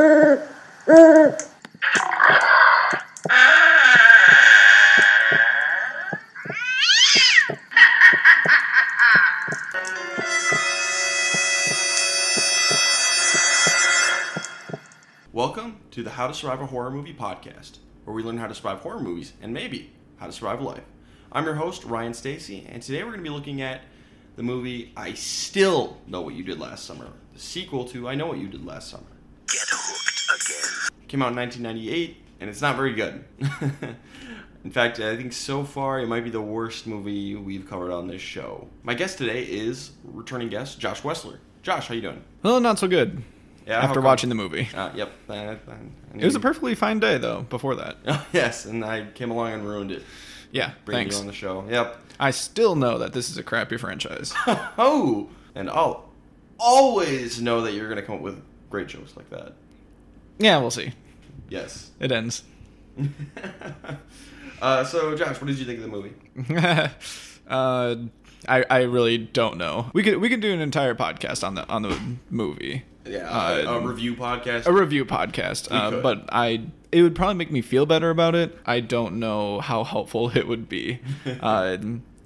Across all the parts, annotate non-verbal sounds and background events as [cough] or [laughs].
Welcome to the How to Survive a Horror Movie podcast, where we learn how to survive horror movies and maybe how to survive life. I'm your host, Ryan Stacy, and today we're going to be looking at the movie I Still Know What You Did Last Summer, the sequel to I Know What You Did Last Summer. Get hooked again. Came out in 1998, and it's not very good. [laughs] in fact, I think so far it might be the worst movie we've covered on this show. My guest today is returning guest Josh Wessler. Josh, how you doing? Well, not so good. Yeah, after watching the movie, Uh, yep. Uh, uh, I it was a perfectly fine day though. Before that, [laughs] yes, and I came along and ruined it. yeah. Bringing Thanks. you on the show. Yep. I still know that this is a crappy franchise. [laughs] oh, and I'll always know that you're going to come up with great jokes like that. yeah, we'll see. Yes. It ends. [laughs] uh, so, Josh, what did you think of the movie? [laughs] uh, I I really don't know. We could we could do an entire podcast on the on the movie. Yeah, Uh, a, review podcast. a review podcast. Uh, but I it would probably make me feel better about it. I don't know how helpful [laughs] it would be. uh,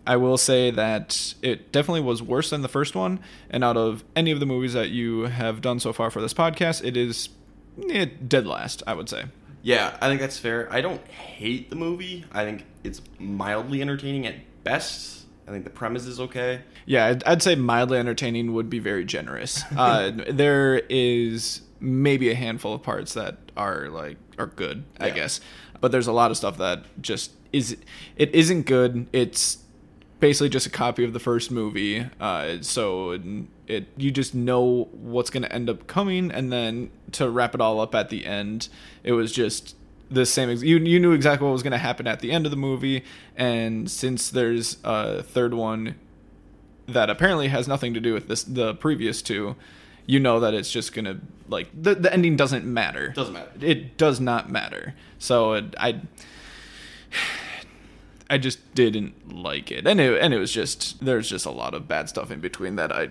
I will say that it definitely was worse than the first one. And out of any of the movies that you have done so far for this podcast, it is it dead last. I would say. yeah, I think that's fair. I don't hate the movie. I think it's mildly entertaining at best. I think the premise is okay. Yeah, I'd, I'd say mildly entertaining would be very generous. [laughs] Uh, there is maybe a handful of parts that are like are good, I Yeah. guess, but there's a lot of stuff that just is it isn't good. It's basically just a copy of the first movie. Uh, so it you just know what's going to end up coming, and then to wrap it all up at the end, it was just the same. Ex- you you knew exactly what was going to happen at the end of the movie, and since there's a third one that apparently has nothing to do with this the previous two, you know that it's just gonna like the the ending doesn't matter. Doesn't matter. It does not matter. So it, I. I just didn't like it, and it and it was just there's just a lot of bad stuff in between that I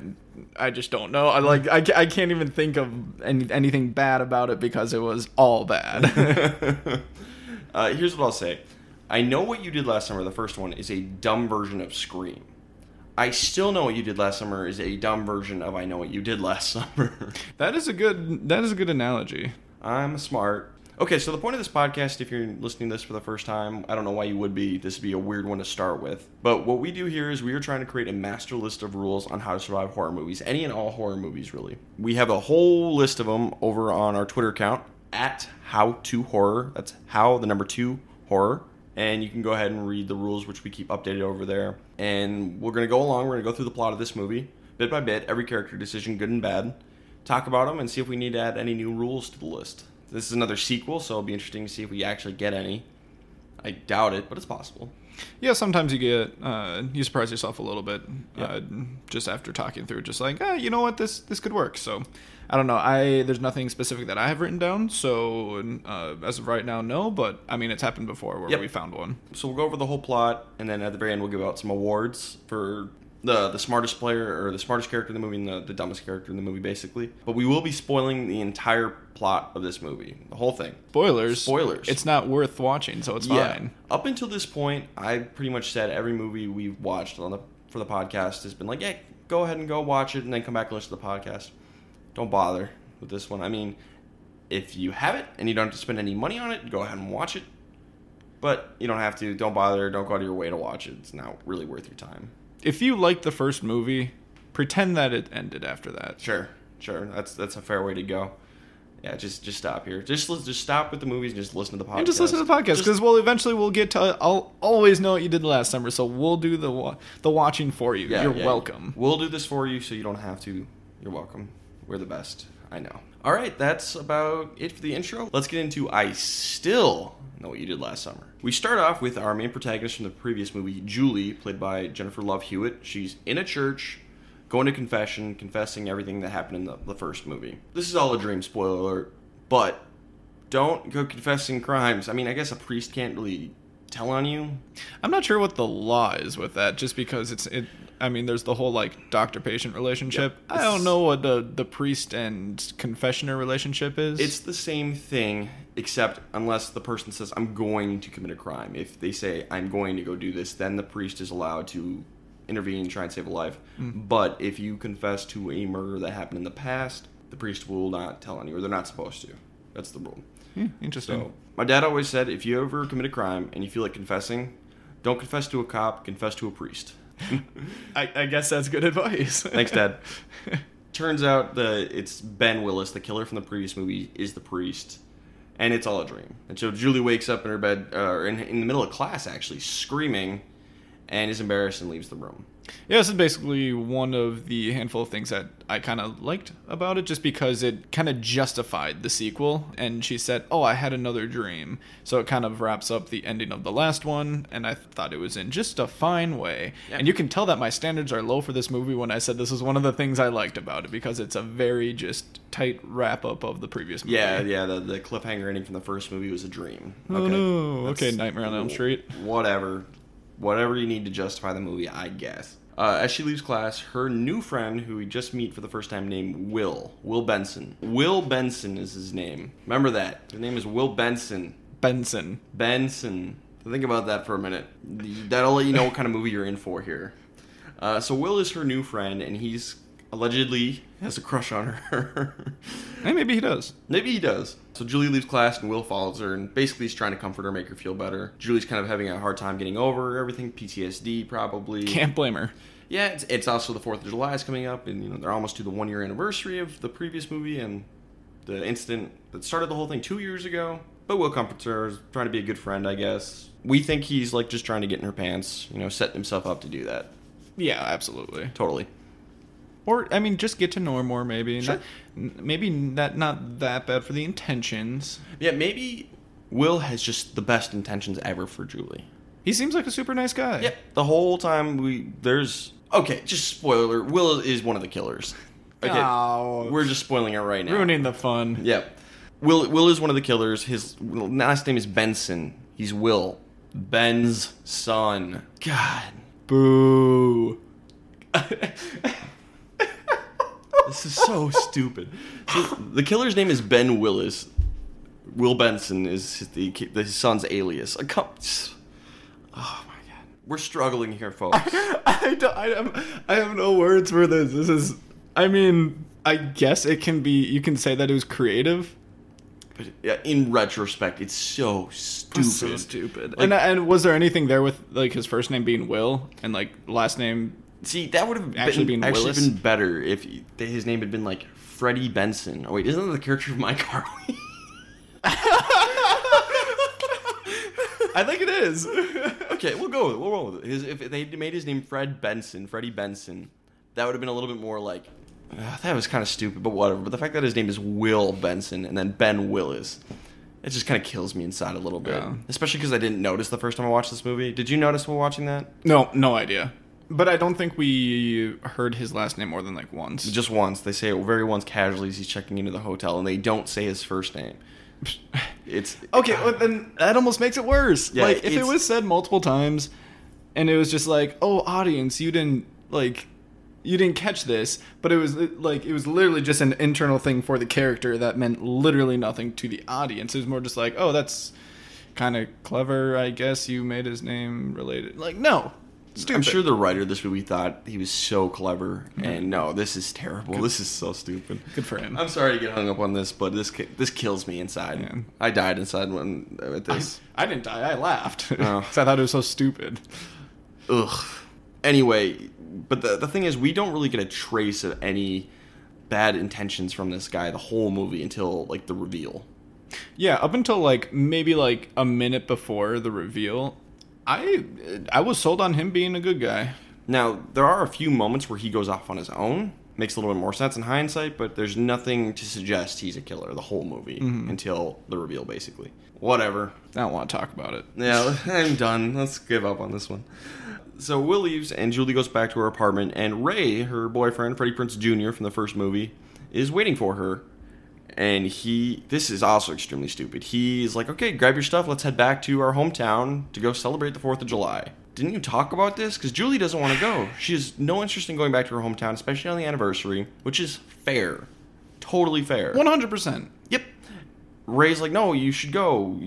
I just don't know. I like I, I can't even think of any, anything bad about it because it was all bad. [laughs] uh, here's what I'll say. I know what you did last summer. The first one is a dumb version of Scream. I still know what you did last summer is a dumb version of I know what you did last [laughs] summer. that is a good that is a good analogy. I'm smart. Okay, so the point of this podcast, if you're listening to this for the first time, I don't know why you would be. This would be a weird one to start with. But what we do here is we are trying to create a master list of rules on how to survive horror movies, any and all horror movies, really. We have a whole list of them over on our Twitter account at How to Horror. That's how the number two horror. And you can go ahead and read the rules, which we keep updated over there. And we're going to go along. We're going to go through the plot of this movie, bit by bit, every character decision, good and bad talk about them and see if we need to add any new rules to the list. This is another sequel, so it'll be interesting to see if we actually get any. I doubt it, but it's possible. Yeah, sometimes you get uh, you surprise yourself a little bit Yeah. uh, just after talking through, just like, eh, you know what, this this could work. So I don't know. I there's nothing specific that I have written down. So uh, as of right now, no. But I mean, it's happened before where Yep. we found one. So we'll go over the whole plot, and then at the very end, we'll give out some awards for the the smartest player or the smartest character in the movie and the, the dumbest character in the movie, basically. But we will be spoiling the entire plot of this movie, the whole thing. Spoilers. Spoilers. It's not worth watching, so it's fine. Up until this point, I pretty much said every movie we've watched on the for the podcast has been like, yeah, go ahead and go watch it, and then come back and listen to the podcast. Don't bother with this one. I mean, if you have it and you don't have to spend any money on it, go ahead and watch it. But you don't have to. Don't bother. Don't go out of your way to watch it. It's not really worth your time. If you liked the first movie, pretend that it ended after that. Sure, sure. That's that's a fair way to go. Yeah, just just stop here. Just just stop with the movies and just listen to the podcast. And just listen to the podcast because we'll eventually we'll get to. I'll always know what you did last summer, so we'll do the the watching for you. Yeah, You're yeah. welcome. We'll do this for you so you don't have to. You're welcome. We're the best. I know. All right, that's about it for the intro. Let's get into I Still Know What You Did Last Summer. We start off with our main protagonist from the previous movie, Julie, played by Jennifer Love Hewitt. She's in a church, going to confession, confessing everything that happened in the, the first movie. This is all a dream, spoiler alert, but don't go confessing crimes. I mean, I guess a priest can't really tell on you. I'm not sure what the law is with that, just because it's it. I mean, there's the whole like doctor-patient relationship. Yep. I don't know what the the priest and confessioner relationship is. It's the same thing, except unless the person says, I'm going to commit a crime. If they say, I'm going to go do this, then the priest is allowed to intervene and try and save a life. But if you confess to a murder that happened in the past, the priest will not tell or they're not supposed to. That's the rule. Hmm, interesting. So, my dad always said, if you ever commit a crime and you feel like confessing, don't confess to a cop, confess to a priest. [laughs] I, I guess that's good advice. [laughs] Thanks, Dad. Turns out that it's Ben Willis, the killer from the previous movie, is the priest, and it's all a dream. And so Julie wakes up in her bed, uh, in, in the middle of class, actually, screaming, and is embarrassed and leaves the room. Yeah, this is basically one of the handful of things that I kind of liked about it, just because it kind of justified the sequel. And she said, "Oh, I had another dream," so it kind of wraps up the ending of the last one. And I thought it was in just a fine way. Yeah. And you can tell that my standards are low for this movie when I said this was one of the things I liked about it because it's a very just tight wrap up of the previous movie. Yeah, yeah. The, the cliffhanger ending from the first movie was a dream. Oh no! That's- Okay, Nightmare on Elm Street. Whatever, whatever you need to justify the movie, I guess. Uh, as she leaves class, her new friend, who we just meet for the first time, named Will, Will Benson. Will Benson is his name. Remember that. His name is Will Benson. Benson. Benson. Think about that for a minute. That'll let you know what kind of movie you're in for here. Uh, so Will is her new friend, and he's allegedly has a crush on her. [laughs] Hey, maybe he does. Maybe he does. So Julie leaves class and Will follows her and basically is trying to comfort her, make her feel better. Julie's kind of having a hard time getting over everything, PTSD probably. Can't blame her. Yeah, it's, it's also the Fourth of July is coming up, and you know they're almost to the one year anniversary of the previous movie and the incident that started the whole thing two years ago. But Will comforts her, trying to be a good friend, I guess. We think he's like just trying to get in her pants, you know, setting himself up to do that. Yeah, absolutely. Totally. Or I mean, just get to know her more. Maybe Sure. not, maybe not not that bad for the intentions. Yeah, maybe Will has just the best intentions ever for Julie. He seems like a super nice guy. Yeah, The whole time we there's okay, just spoiler. Will is one of the killers. [laughs] Okay. Oh. We're just spoiling it right now. ruining the fun. Yep. Will Will is one of the killers. His last name is Benson. He's Will. Ben's son. God. Boo. [laughs] This is so stupid. So, the killer's name is Ben Willis. Will Benson is his, the, his son's alias. A com- Oh my god. We're struggling here, folks. [laughs] I, don't, I, have, I have no words for this. This is. I mean, I guess it can be. You can say that it was creative. But in retrospect, it's so stupid. So stupid. Like- and and was there anything there with like his first name being Will and like last name? See, that would have Actually been, being actually been better if his name had been like Freddie Benson. Oh wait, isn't that the character of iCarly? [laughs] I think it is. okay, we'll go with it. We'll roll with it. His, if they made his name Fred Benson, Freddie Benson, that would have been a little bit more like. Uh, that was kind of stupid, but whatever. But the fact that his name is Will Benson and then Ben Willis, it just kind of kills me inside a little bit. Yeah. Especially because I didn't notice the first time I watched this movie. Did you notice while watching that? no, no idea. But I don't think we heard his last name more than like once. Just once. They say it very once casually as he's checking into the hotel, and they don't say his first name. [laughs] It's Okay, well, then that almost makes it worse. Yeah, like if it was said multiple times, and it was just like, "Oh, audience, you didn't like, you didn't catch this," but it was like it was literally just an internal thing for the character that meant literally nothing to the audience. It was more just like, "Oh, that's kind of clever, I guess. You made his name related." Like, no, stupid. I'm sure the writer of this movie thought he was so clever, and no, this is terrible. This is so stupid. Good for him. I'm sorry to get hung up on this, but this this kills me inside. Yeah. I died inside when at this. I didn't die. I laughed Oh. [laughs] 'Cause I thought it was so stupid. Ugh. Anyway, but the the thing is, we don't really get a trace of any bad intentions from this guy the whole movie until like the reveal. Yeah, up until like maybe like a minute before the reveal, I I was sold on him being a good guy. Now, there are a few moments where he goes off on his own. Makes a little bit more sense in hindsight, but there's nothing to suggest he's a killer the whole movie mm-hmm. until the reveal, basically. Whatever. I don't want to talk about it. Yeah, I'm done. Let's give up on this one. So Will leaves, and Julie goes back to her apartment, and Ray, her boyfriend, Freddie Prinze Jr. from the first movie, is waiting for her. And he this is also extremely stupid. He's like, "Okay, grab your stuff. Let's head back to our hometown to go celebrate the 4th of July." Didn't you talk about this? Because Julie doesn't want to go. She has no interest in going back to her hometown, especially on the anniversary, which is fair. Totally fair. One hundred percent. Yep. Ray's like, no, you should go.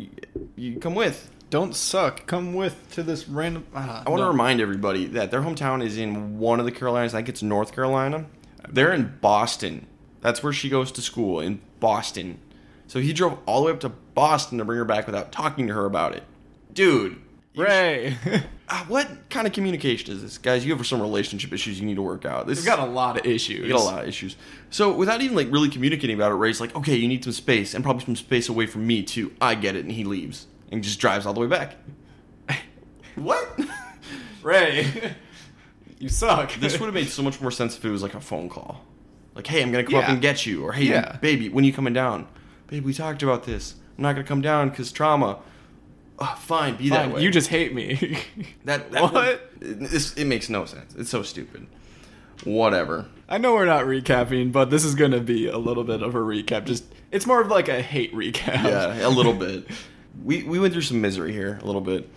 You, come with. Don't suck. Come with to this random. ah, I want to no. remind everybody that their hometown is in one of the Carolinas. I think it's North Carolina. They're in Boston. That's where she goes to school in Boston. So he drove all the way up to Boston to bring her back without talking to her about it. Dude, Ray. [laughs] Ah, what kind of communication is this, guys? You have some relationship issues you need to work out. This We've got a lot of issues. You got a lot of issues. So without even like really communicating about it, Ray's like, okay, you need some space and probably some space away from me too. I get it, and he leaves and just drives all the way back. [laughs] what? Ray. [laughs] you suck. this would have made so much more sense if it was like a phone call, like, hey, I'm gonna come up and get you, or hey, Yeah. baby, when you coming down? Babe, we talked about this. I'm not gonna come down because trauma. Oh, fine, be that way. You just hate me. [laughs] that, that What? It, this, it makes no sense. It's so stupid. Whatever. I know we're not recapping, but this is to be a little bit of a recap. Just it's more of like a hate recap. Yeah, a little bit. [laughs] We we went through some misery here, a little bit.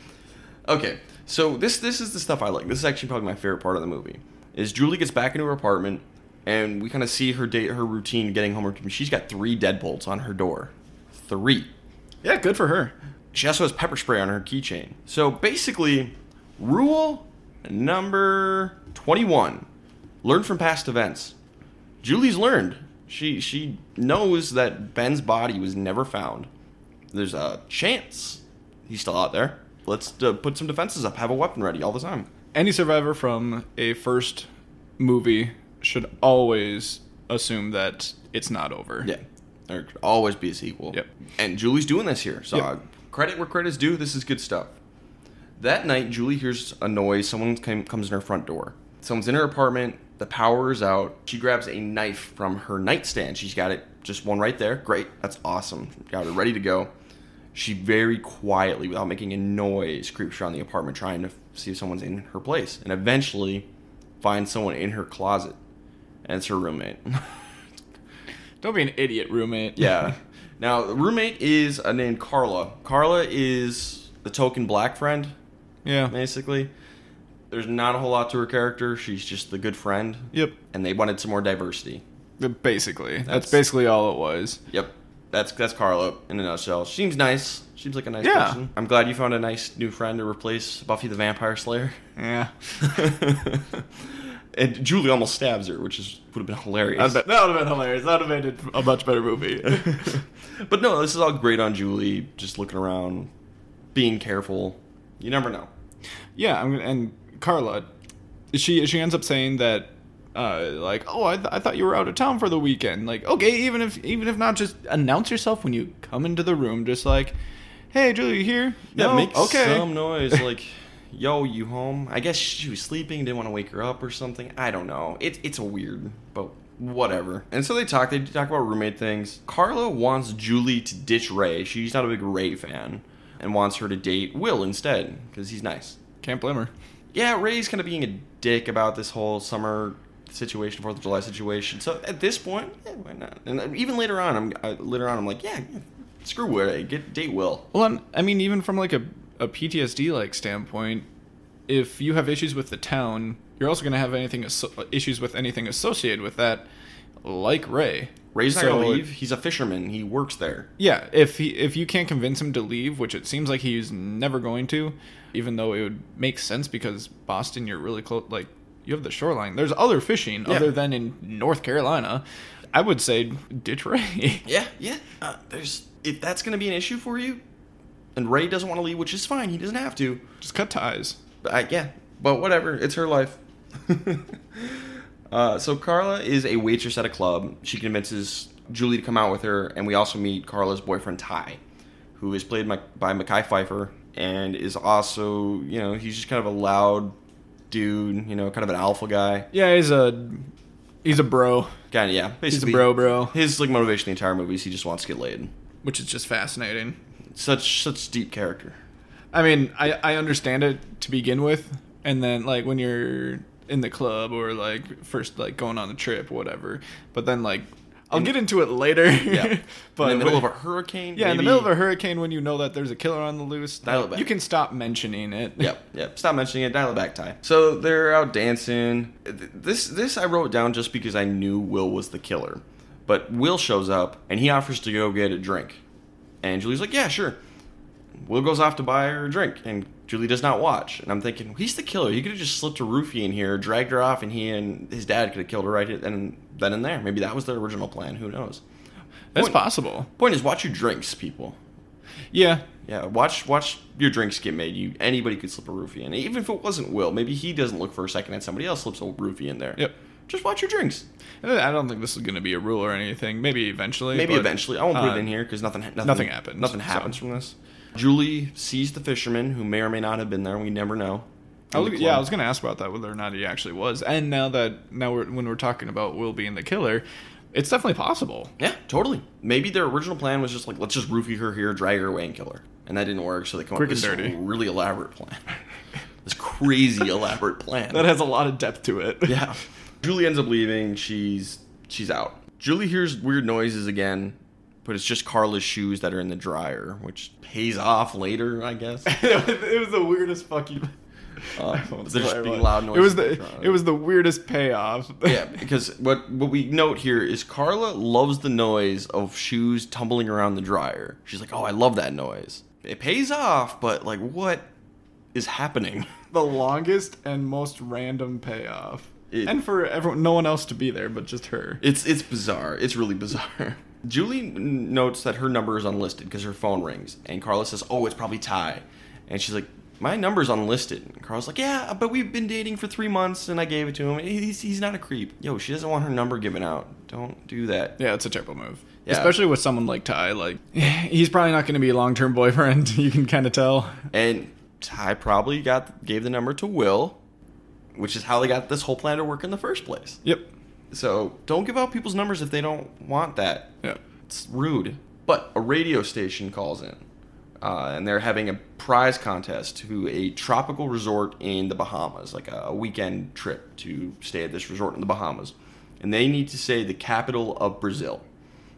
Okay, so this this is the stuff I like. This is actually probably my favorite part of the movie. Is Julie gets back into her apartment, and we kind of see her date, her routine getting home. She's got three deadbolts on her door, three. Yeah, good for her. She also has pepper spray on her keychain. So basically, rule number twenty-one: learn from past events. Julie's learned. She she knows that Ben's body was never found. There's a chance he's still out there. Let's uh, put some defenses up. Have a weapon ready all the time. Any survivor from a first movie should always assume that it's not over. Yeah, there could always be a sequel. Yep. And Julie's doing this here. So Yep. uh, credit where credit's due. This is good stuff. That night, Julie hears a noise. Someone came, comes in her front door. Someone's in her apartment. The power is out. She grabs a knife from her nightstand. She's got it, just one right there. Great. That's awesome. Got it ready to go. She very quietly, without making a noise, creeps around the apartment trying to see if someone's in her place. And eventually finds someone in her closet. And it's her roommate. [laughs] Don't be an idiot, roommate. Yeah. [laughs] Now, the roommate is uh, named Carla. Carla is the token black friend, Yeah. basically. There's not a whole lot to her character. She's just the good friend. Yep. And they wanted some more diversity. Basically, that's, That's- basically all it was. Yep. That's that's Carla in a nutshell. She seems nice. Seems like a nice Yeah. person. I'm glad you found a nice new friend to replace Buffy the Vampire Slayer. Yeah. [laughs] and Julie almost stabs her, which is would have been hilarious. that would have been hilarious. That would have made it a much better movie. [laughs] [laughs] but no, this is all great on Julie, just looking around, being careful. You never know. yeah, I'm gonna, and Carla, she she ends up saying that. Uh, like oh I, th- I thought you were out of town for the weekend like okay even if even if not just announce yourself when you come into the room just like hey Julie you here Yeah, no? make okay some noise [laughs] like, "Yo, you home?" I guess she was sleeping, didn't want to wake her up or something. I don't know. It's it's a weird, but whatever. And so they talk. They talk about roommate things. Carla wants Julie to ditch Ray. She's not a big Ray fan, and wants her to date Will instead because he's nice. can't blame her Yeah, Ray's kind of being a dick about this whole summer situation, Fourth of July situation. So at this point, yeah, why not? And even later on, I'm uh, later on, I'm like, yeah, screw Ray, get date Will. Well, I'm- I mean, even from like a, a PTSD like standpoint, if you have issues with the town, you're also going to have anything issues with anything associated with that, like Ray. Ray's not So- gonna leave. He's a fisherman. He works there. Yeah, if he if you can't convince him to leave, which it seems like he's never going to, even though it would make sense because Boston, you're really close. Like you have the shoreline. There's other fishing Yeah. other than in North Carolina. I would say ditch Ray. Yeah, yeah. Uh, there's if that's gonna be an issue for you, and Ray doesn't want to leave, which is fine. He doesn't have to. Just cut ties. But I, yeah, but whatever. It's her life. [laughs] uh, so Carla is a waitress at a club. She convinces Julie to come out with her, and we also meet Carla's boyfriend Ty, who is played by, by Mekhi Phifer, and is also you know he's just kind of a loud dude, you know, kind of an alpha guy. Yeah, he's a he's a bro, Kind of yeah, He's a bro, bro. His like motivation the entire movie is he just wants to get laid. which is just fascinating. Such such deep character. I mean, I I understand it to begin with, and then like when you're in the club or like first like going on a trip, whatever. But then like I'll get into it later. Yeah. but [laughs] in the middle of a hurricane. yeah, in the middle of a hurricane, when you know that there's a killer on the loose, Dial it back. you can stop mentioning it. Yep, yep. Stop mentioning it. Dial it back, Ty. So they're out dancing. This this I wrote down just because I knew Will was the killer. But Will shows up and he offers to go get a drink, and Julie's like, "Yeah, sure." Will goes off to buy her a drink, and Julie does not watch. And I'm thinking, he's the killer. He could have just slipped a roofie in here, dragged her off, and he and his dad could have killed her right then then and there. Maybe that was their original plan. Who knows? That's Point- possible. Point is, watch your drinks, people. Yeah, Yeah, watch watch your drinks get made. You anybody could slip a roofie in, even if it wasn't Will. Maybe he doesn't look for a second and somebody else slips a roofie in there. Yep. Just watch your drinks. I don't think this is going to be a rule or anything. Maybe eventually. Maybe but, eventually. I won't put uh, it in here because nothing, nothing nothing happens, Nothing happens so. from this. Julie sees the fisherman who may or may not have been there. We never know. I was, yeah, I was going to ask about that whether or not he actually was. And now that now we're, when we're talking about Will being the killer, it's definitely possible. Yeah, totally. Maybe their original plan was just like, let's just roofie her here, drag her away, and kill her. And that didn't work, so they come Quick up with this really elaborate plan. [laughs] this crazy elaborate plan. That has a lot of depth to it. Yeah. Julie ends up leaving. She's she's out. Julie hears weird noises again, but it's just Carla's shoes that are in the dryer, which pays off later, I guess. [laughs] it was the weirdest fucking. Uh, [laughs] they're just being loud It was in the it was the weirdest payoff. [laughs] yeah, because what what we note here is Carla loves the noise of shoes tumbling around the dryer. She's like, "Oh, I love that noise." It pays off, but like, what is happening? the longest and most random payoff. It- and for everyone, no one else to be there but just her. It's it's bizarre. It's really bizarre. [laughs] Julie notes that her number is unlisted because her phone rings, and Carla says, "Oh, it's probably Ty," and she's like, "My number's unlisted." And Carla's like, "Yeah, uh, but we've been dating for three months, and I gave it to him. He's he's not a creep. Yo, she doesn't want her number given out. Don't do that." Yeah, it's a terrible move. Yeah. Especially with someone like Ty. Like, [laughs] he's probably not going to be a long term boyfriend. [laughs] You can kind of tell. And Ty probably got gave the number to Will, which is how they got this whole plan to work in the first place. Yep. So don't give out people's numbers if they don't want that. Yeah. It's rude. But a radio station calls in, uh, and they're having a prize contest to a tropical resort in the Bahamas, like a, a weekend trip to stay at this resort in the Bahamas. And they need to say the capital of Brazil.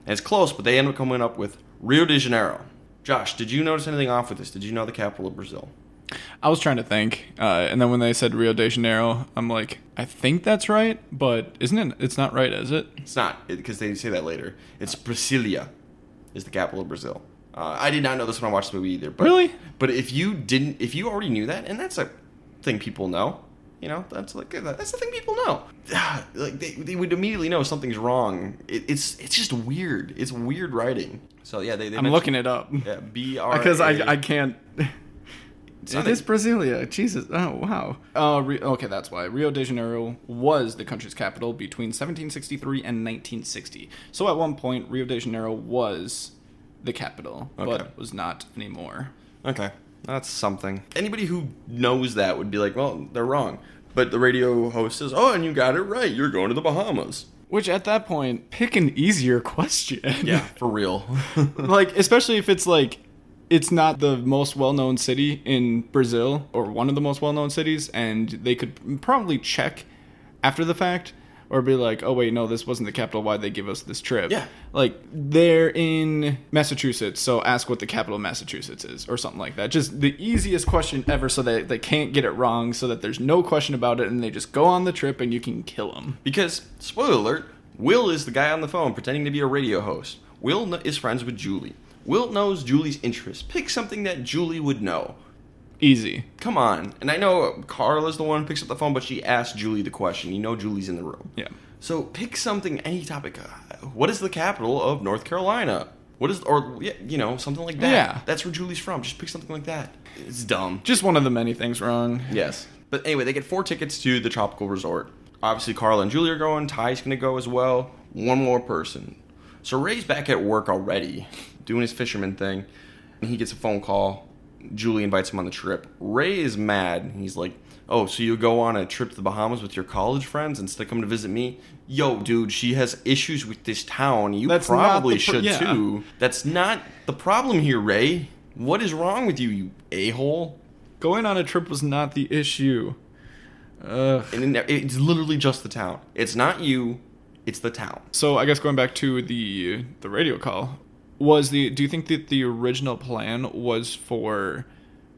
And it's close, but they end up coming up with Rio de Janeiro. Josh, did you notice anything off with this? Did you know the capital of Brazil? I was trying to think, uh, and then when they said Rio de Janeiro, I'm like, I think that's right, but isn't it? It's not right, is it? It's not because they say that later. It's Brasilia, is the capital of Brazil. Uh, I did not know this when I watched the movie either. But, Really? But if you didn't, if you already knew that, and that's a thing people know, you know, that's like that's the thing people know. [sighs] Like they, they would immediately know something's wrong. It, it's it's just weird. It's weird writing. So yeah, they. they I'm looking it up Yeah, [laughs] B R because I I can't. [laughs] It's It not is Brasilia. Jesus. Oh wow. Uh, Re- okay, that's why Rio de Janeiro was the country's capital between 1763 and 1960. So at one point, Rio de Janeiro was the capital, Okay. but was not anymore. Okay, that's something. Anybody who knows that would be like, well, they're wrong. But the radio host says, "Oh, and you got it right. You're going to the Bahamas." Which at that point, pick an easier question. Yeah, for real. [laughs] like especially if it's like it's not the most well-known city in Brazil or one of the most well-known cities and they could probably check after the fact or be like oh wait no this wasn't the capital why'd they give us this trip Yeah. like they're in massachusetts so ask what the capital of massachusetts is or something like that just the easiest question ever so that they can't get it wrong so that there's no question about it and they just go on the trip and you can kill them because spoiler alert, Will is the guy on the phone pretending to be a radio host. Will is friends with Julie. Will knows Julie's interests. Pick something that Julie would know. easy Come on. And I know Carla's the one who picks up the phone, but she asked Julie the question. You know Julie's in the room. yeah So pick something, any topic. Uh, What is the capital of North Carolina? What is, or yeah, you know, something like that. Yeah. That's where Julie's from. Just pick something like that. It's dumb. just one of the many things wrong Yes. But anyway, they get four tickets to the tropical resort. Obviously, Carla and Julie are going. Ty's going to go as well. One more person. So Ray's back at work already, doing his fisherman thing. And he gets a phone call. Julie invites him on the trip. Ray is mad. He's like, "Oh, so you go on a trip to the Bahamas with your college friends instead of coming to visit me?" Yo, dude, she has issues with this town. You That's probably pr- should yeah. too. That's not the problem here, Ray. What is wrong with you, you a hole? Going on a trip was not the issue. Ugh. and it's literally just the town. It's not you. It's the town. So I guess going back to the the radio call, was the do you think that the original plan was for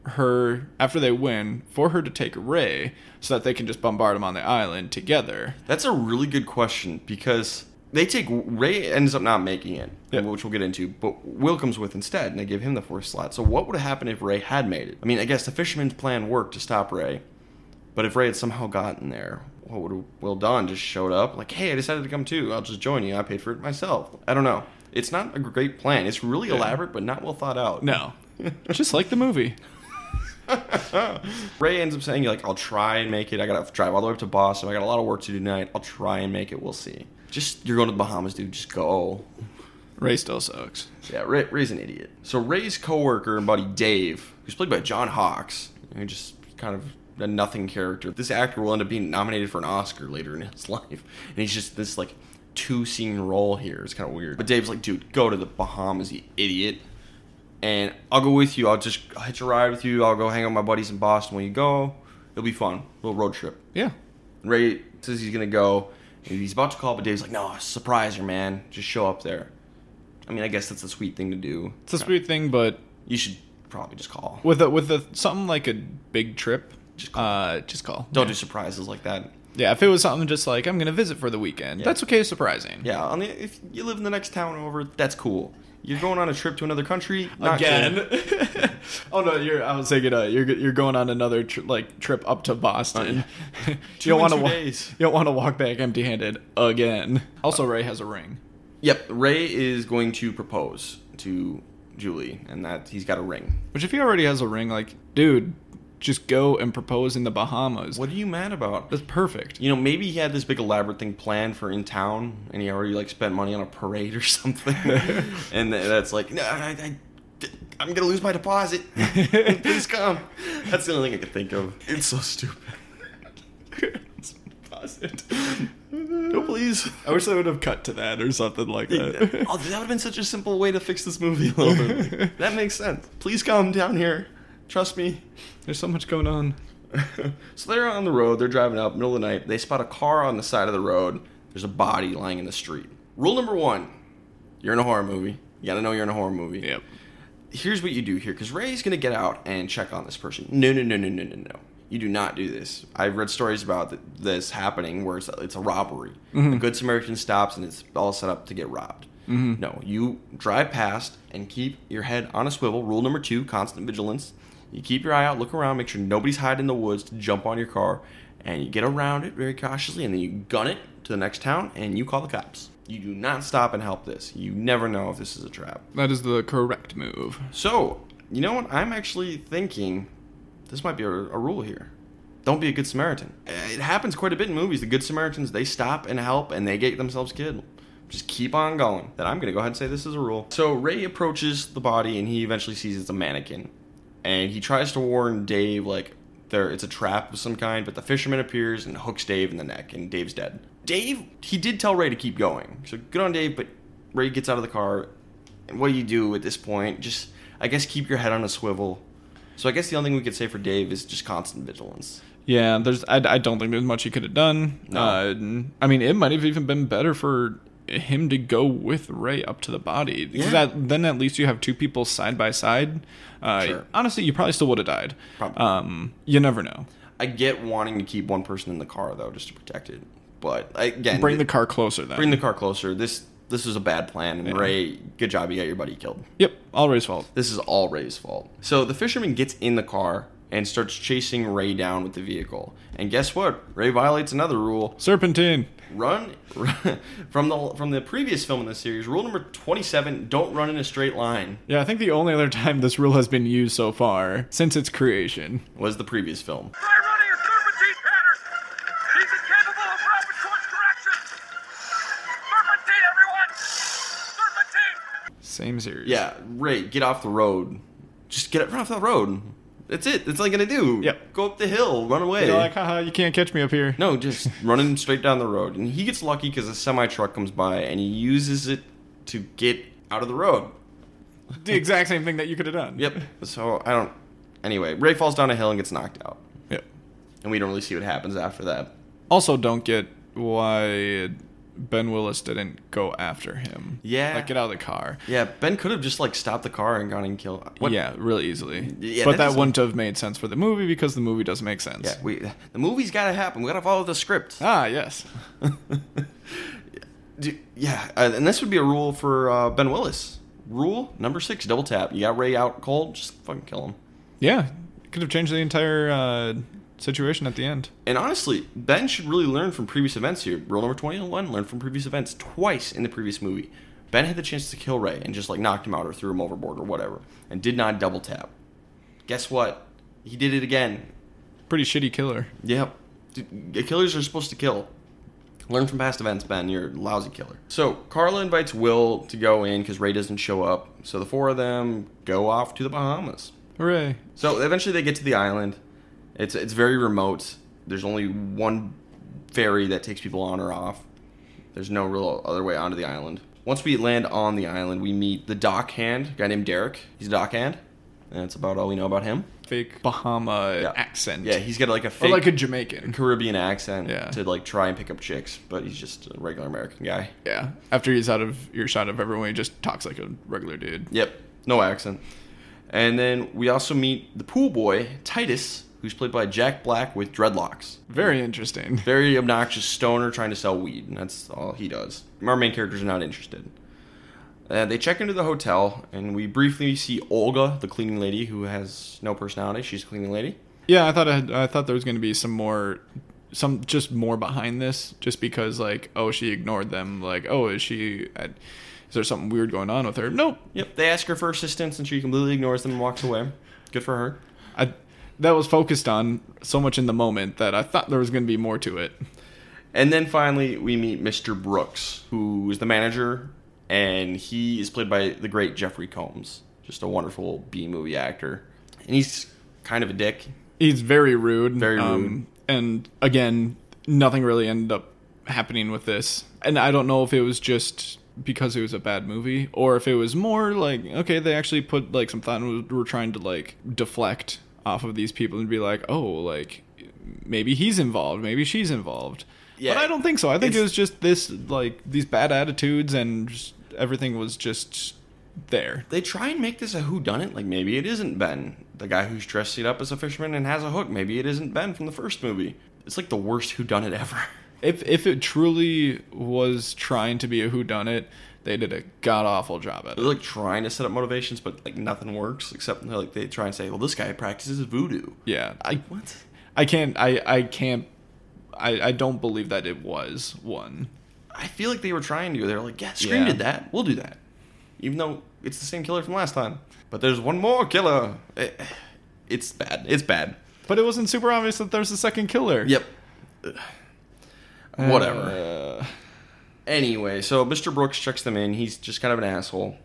her after they win for her to take Ray so that they can just bombard him on the island together? That's a really good question because they take Ray ends up not making it, Yeah. which we'll get into. But Will comes with instead, and they give him the fourth slot. So what would have happened if Ray had made it? I mean, I guess the fisherman's plan worked to stop Ray, but if Ray had somehow gotten there, what would Will done? Just showed up like, "Hey, I decided to come too. I'll just join you. I paid for it myself." I don't know. It's not a great plan. It's really elaborate, but not well thought out. No, [laughs] just like the movie. [laughs] Ray ends up saying, like, I'll try and make it. I gotta drive all the way up to Boston. I got a lot of work to do tonight. I'll try and make it. We'll see. Just, you're going to the Bahamas, dude. Just go. Ray still sucks. Yeah, Ray, Ray's an idiot. So Ray's coworker and buddy Dave, who's played by John Hawkes, who just kind of a nothing character. This actor will end up being nominated for an Oscar later in his [laughs] life, and he's just this like two scene role here. It's kind of weird. But Dave's like, dude, go to the Bahamas, you idiot. And I'll go with you. I'll just I'll hitch a ride with you. I'll go hang out with my buddies in Boston when you go. It'll be fun. little road trip. Yeah. Ray says he's gonna go. He's about to call, but Dave's like, "No, surprise her, man. Just show up there." I mean, I guess that's a sweet thing to do. It's a sweet thing, but You should probably just call. with a, with a, something like a big trip, just call. Uh, just call. Don't yeah. do surprises like that. Yeah, if it was something just like I'm gonna visit for the weekend, Yeah. that's okay. Surprising. Yeah, on the, if you live in the next town over, that's cool. You're going on a trip to another country not Again. [laughs] [laughs] oh no, you're. I was thinking, uh, you're you're going on another tr- like trip up to Boston. you [laughs] Two don't want to wa- you don't want to walk back empty-handed again. Also, Ray has a ring. Yep, Ray is going to propose to Julie, and that he's got a ring. Which, if he already has a ring, like, dude, just go and propose in the Bahamas. What are you mad about? That's perfect. You know, maybe he had this big elaborate thing planned for in town, and he already like spent money on a parade or something, [laughs] and that's like, no, I, I, I'm gonna lose my deposit. [laughs] Please come. That's the only thing I could think of. It's so stupid. No, please. I wish they would have cut to that or something like that. oh, that. that would have been such a simple way to fix this movie a little bit. that makes sense. Please come down here. Trust me. There's so much going on. [laughs] so they're on the road. They're driving up middle of the night. They spot a car on the side of the road. There's a body lying in the street. Rule number one: You're in a horror movie. You gotta know you're in a horror movie. Yep. Here's what you do here, because Ray's gonna get out and check on this person. No, no, no, no, no, no, no. You do not do this. I've read stories about th- this happening where it's, it's a robbery. Mm-hmm. A good Samaritan stops and it's all set up to get robbed. Mm-hmm. No, you drive past and keep your head on a swivel. Rule number two: constant vigilance. You keep your eye out, look around, make sure nobody's hiding in the woods to jump on your car, and you get around it very cautiously, and then you gun it to the next town, and you call the cops. You do not stop and help this. You never know if this is a trap. That is the correct move. So, you know what? I'm actually thinking this might be a, a rule here. Don't be a good Samaritan. It happens quite a bit in movies. The good Samaritans, they stop and help and they get themselves killed. Just keep on going. Then I'm going to go ahead and say this is a rule. So Ray approaches the body and he eventually sees it's a mannequin. And he tries to warn Dave, like, there it's a trap of some kind, but the fisherman appears and hooks Dave in the neck, and Dave's dead. Dave, he did tell Ray to keep going. So good on Dave, but Ray gets out of the car. And what do you do at this point? Just, I guess, keep your head on a swivel. So I guess the only thing we could say for Dave is just constant vigilance. Yeah, there's. I, I don't think there's much he could have done. No. Uh, I mean, it might have even been better for him to go with Ray up to the body. Yeah. That, then at least you have two people side by side. Uh, Sure. Honestly, you probably still would have died. Probably. Um, you never know. I get wanting to keep one person in the car though, just to protect it. But again, Bring the car closer then. bring the car closer. This this was a bad plan, and Yeah. Ray, good job, you got your buddy killed. Yep, all Ray's fault. This is all Ray's fault. So the fisherman gets in the car and starts chasing Ray down with the vehicle. And guess what? Ray violates another rule. Serpentine. Run, run [laughs] from the from the previous film in the series. Rule number twenty seven: Don't run in a straight line. Yeah, I think the only other time this rule has been used so far since its creation. Was the previous film. Try running a serpentine pattern. He's incapable of rapid course correction. Serpentine, everyone! Serpentine! Same series. Yeah, Ray, get off the road. Just get run off the road. That's it. That's all you gotta do. Yep. Go up the hill. Run away. You're like, haha, you can't catch me up here. No, just [laughs] running straight down the road. And he gets lucky because a semi truck comes by and he uses it to get out of the road. The exact same thing that you could have done. Yep. So I don't. Anyway, Ray falls down a hill and gets knocked out. Yep. And we don't really see what happens after that. Also, don't get why Ben Willis didn't go after him. Yeah. Like, get out of the car. Yeah, Ben could have just like stopped the car and gone and killed. What? Yeah, really easily. Yeah, but that that, wouldn't have made sense for the movie because the movie doesn't make sense. Yeah, we the movie's got to happen. We got to follow the script. Ah, yes. [laughs] Yeah, uh, and this would be a rule for uh, Ben Willis. Rule number six: double tap. You got Ray out cold, just fucking kill him. Yeah. Could have changed the entire uh, situation at the end. And honestly, Ben should really learn from previous events here. Rule number twenty-one: learn from previous events. Twice in the previous movie, Ben had the chance to kill Ray and just like knocked him out or threw him overboard or whatever, and did not double tap. Guess what? He did it again. Pretty shitty killer. Yep. Dude, killers are supposed to kill. Learn from past events, Ben. You're a lousy killer. So Carla invites Will to go in because Ray doesn't show up. So the four of them go off to the Bahamas. Hooray. So eventually they get to the island. It's it's very remote. There's only one ferry that takes people on or off. There's no real other way onto the island. Once we land on the island, we meet the dock hand, a guy named Derek. He's a dock hand. And that's about all we know about him. Fake Bahama Yeah. accent. Yeah, he's got like a Or fake like a Jamaican. Caribbean accent Yeah. to like try and pick up chicks, but he's just a regular American guy. Yeah. After he's out of earshot of everyone, he just talks like a regular dude. Yep, no accent. And then we also meet the pool boy, Titus, who's played by Jack Black with dreadlocks. Very interesting. [laughs] Very obnoxious stoner trying to sell weed, and that's all he does. Our main characters are not interested. Uh, they check into the hotel, and we briefly see Olga, the cleaning lady, who has no personality. She's a cleaning lady. Yeah, I thought I, had, I thought there was going to be some more, some just more behind this, just because like, oh, she ignored them. Like, oh, is she? Is there something weird going on with her? Nope. Yep, they ask her for assistance, and she completely ignores them and walks away. Good for her. I that was focused on so much in the moment that I thought there was going to be more to it. And then finally, we meet Mr. Brooks, who is the manager, and he is played by the great Jeffrey Combs, just a wonderful B movie actor. And he's kind of a dick. He's very rude. Very um, rude. and again, nothing really ended up happening with this. And I don't know if it was just because it was a bad movie or if it was more like okay, they actually put like some thought and were trying to like deflect off of these people and be like, oh, like maybe he's involved, maybe she's involved. Yeah. but I don't think so. I think it was just this like these bad attitudes and just, everything was just there. They try and make this a whodunit. Like maybe it isn't Ben, the guy who's dressing up as a fisherman and has a hook. Maybe it isn't Ben from the first movie. It's like the worst whodunit [laughs] ever. If if it truly was trying to be a whodunit, they did a god awful job at it. They're it. like trying to set up motivations, but like nothing works except they're like they try and say, "Well, this guy practices voodoo." Yeah, I What? I can't I I can't I I don't believe that it was one. I feel like they were trying to. They were like, "Yeah, Scream Yeah. did that. We'll do that," even though it's the same killer from last time. But there's one more killer. Eh, It's bad. It's bad. But it wasn't super obvious that there's a second killer. Yep. Ugh. Whatever. Uh, Anyway, so Mr. Brooks checks them in. He's just kind of an asshole.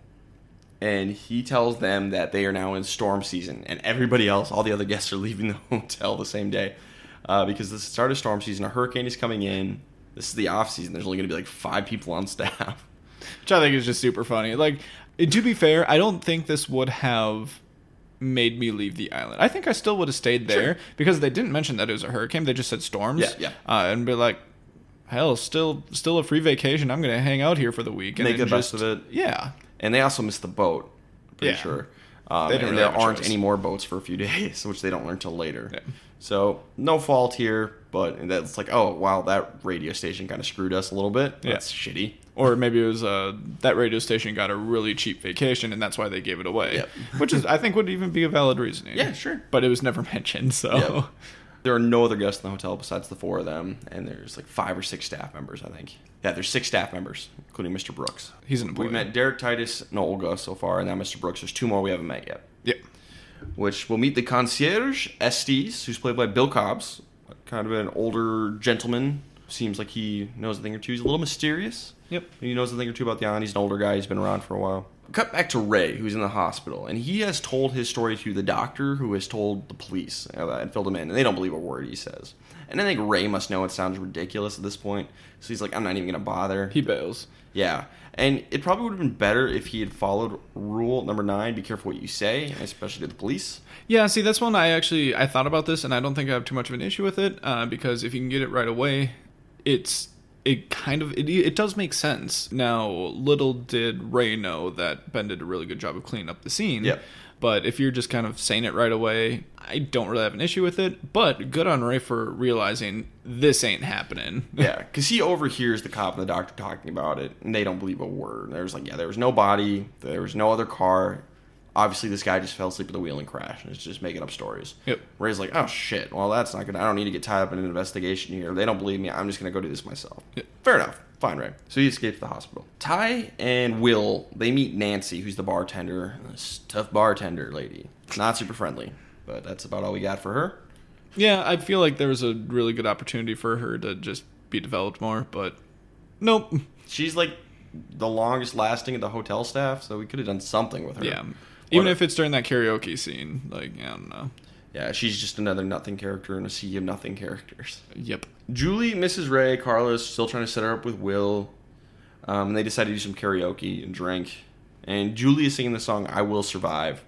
And he tells them that they are now in storm season. And everybody else, all the other guests, are [laughs] leaving the hotel the same day. Uh, because this is the start of storm season. A hurricane is coming in. This is the off season. There's only going to be like five people on [laughs] staff. which I think is just super funny. Like to be fair, I don't think this would have made me leave the island. I think I still would have stayed there Sure. because they didn't mention that it was a hurricane. They just said storms. Yeah, yeah. Uh, and be like, hell, still still a free vacation. I'm gonna hang out here for the week and Make the then best of it. Yeah. And they also missed the boat. Pretty Yeah. sure. Um, and really there aren't choice. any more boats for a few [laughs] days, which they don't learn till later. Yeah. So no fault here, but that's like, oh wow, that radio station kind of screwed us a little bit. Yeah. That's shitty. Or maybe it was uh, that radio station got a really cheap vacation and that's why they gave it away. Yep. Which is, I think, would even be a valid reasoning. Yeah, sure. But it was never [laughs] mentioned, so. Yep. There are no other guests in the hotel besides the four of them, and there's like five or six staff members, I think. Yeah, there's six staff members, including Mr. Brooks. He's an employee. We met Derek Titus and Olga so far, and now Mr. Brooks. There's two more we haven't met yet. Yep. which we'll meet the concierge Estes, who's played by Bill Cobbs, kind of an older gentleman. Seems like he knows a thing or two. He's a little mysterious. Yep. He knows a thing or two about the island. He's an older guy. He's been around for a while. Cut back to Ray, who's in the hospital, and he has told his story to the doctor, who has told the police uh, and filled him in, and they don't believe a word he says. And I think Ray must know it sounds ridiculous at this point, so he's like, "I'm not even gonna bother." He bails. Yeah, and it probably would have been better if he had followed rule number nine: be careful what you say, especially to the police. Yeah, see, that's one I actually I thought about this, and I don't think I have too much of an issue with it uh, because if you can get it right away, it's it kind of it, it does make sense. Now, little did Ray know that Ben did a really good job of cleaning up the scene. Yep. But if you're just kind of saying it right away, I don't really have an issue with it. But good on Ray for realizing this ain't happening. Yeah, because he overhears the cop and the doctor talking about it, and they don't believe a word. There's like, yeah, there was no body, there was no other car. Obviously, this guy just fell asleep at the wheel and crashed, and is just making up stories. Yep. Ray's like, oh shit, well that's not gonna. I don't need to get tied up in an investigation here. They don't believe me. I'm just gonna go do this myself. Yep. Fair enough. Fine, Ray. So he escapes the hospital. Ty and Will they meet Nancy, who's the bartender, this tough bartender lady. Not super friendly, but that's about all we got for her. Yeah, I feel like there was a really good opportunity for her to just be developed more, but nope. She's like the longest lasting of the hotel staff, so we could have done something with her. Yeah. Even What- if it's during that karaoke scene, like I don't know. yeah, she's just another nothing character in a sea of nothing characters. Yep. Julie, Mrs. Ray, Carlos still trying to set her up with Will. Um, and they decide to do some karaoke and drink. And Julie is singing the song "I Will Survive,"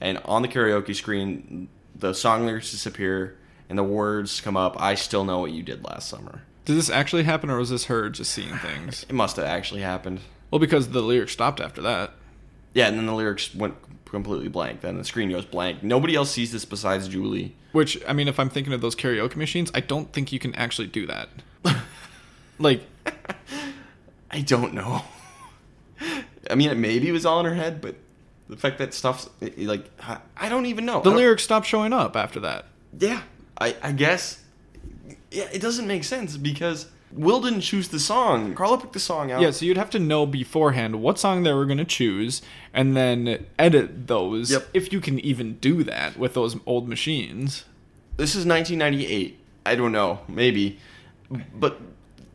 and on the karaoke screen, the song lyrics disappear and the words come up. I still know what you did last summer. Did this actually happen, or was this her just seeing things? [sighs] It must have actually happened. Well, because the lyrics stopped after that. Yeah, and then the lyrics went completely blank. Then the screen goes blank. Nobody else sees this besides Julie. Which I mean, if I'm thinking of those karaoke machines, I don't think you can actually do that. [laughs] like, I don't know. I mean, it maybe it was all in her head, but the fact that stuff's like I- I don't even know. the lyrics stopped showing up after that. Yeah, I, I guess. Yeah, it doesn't make sense because Will didn't choose the song. Carla picked the song out. Yeah, so you'd have to know beforehand what song they were going to choose, and then edit those. Yep. If you can even do that with those old machines. This is 1998. I don't know, maybe, but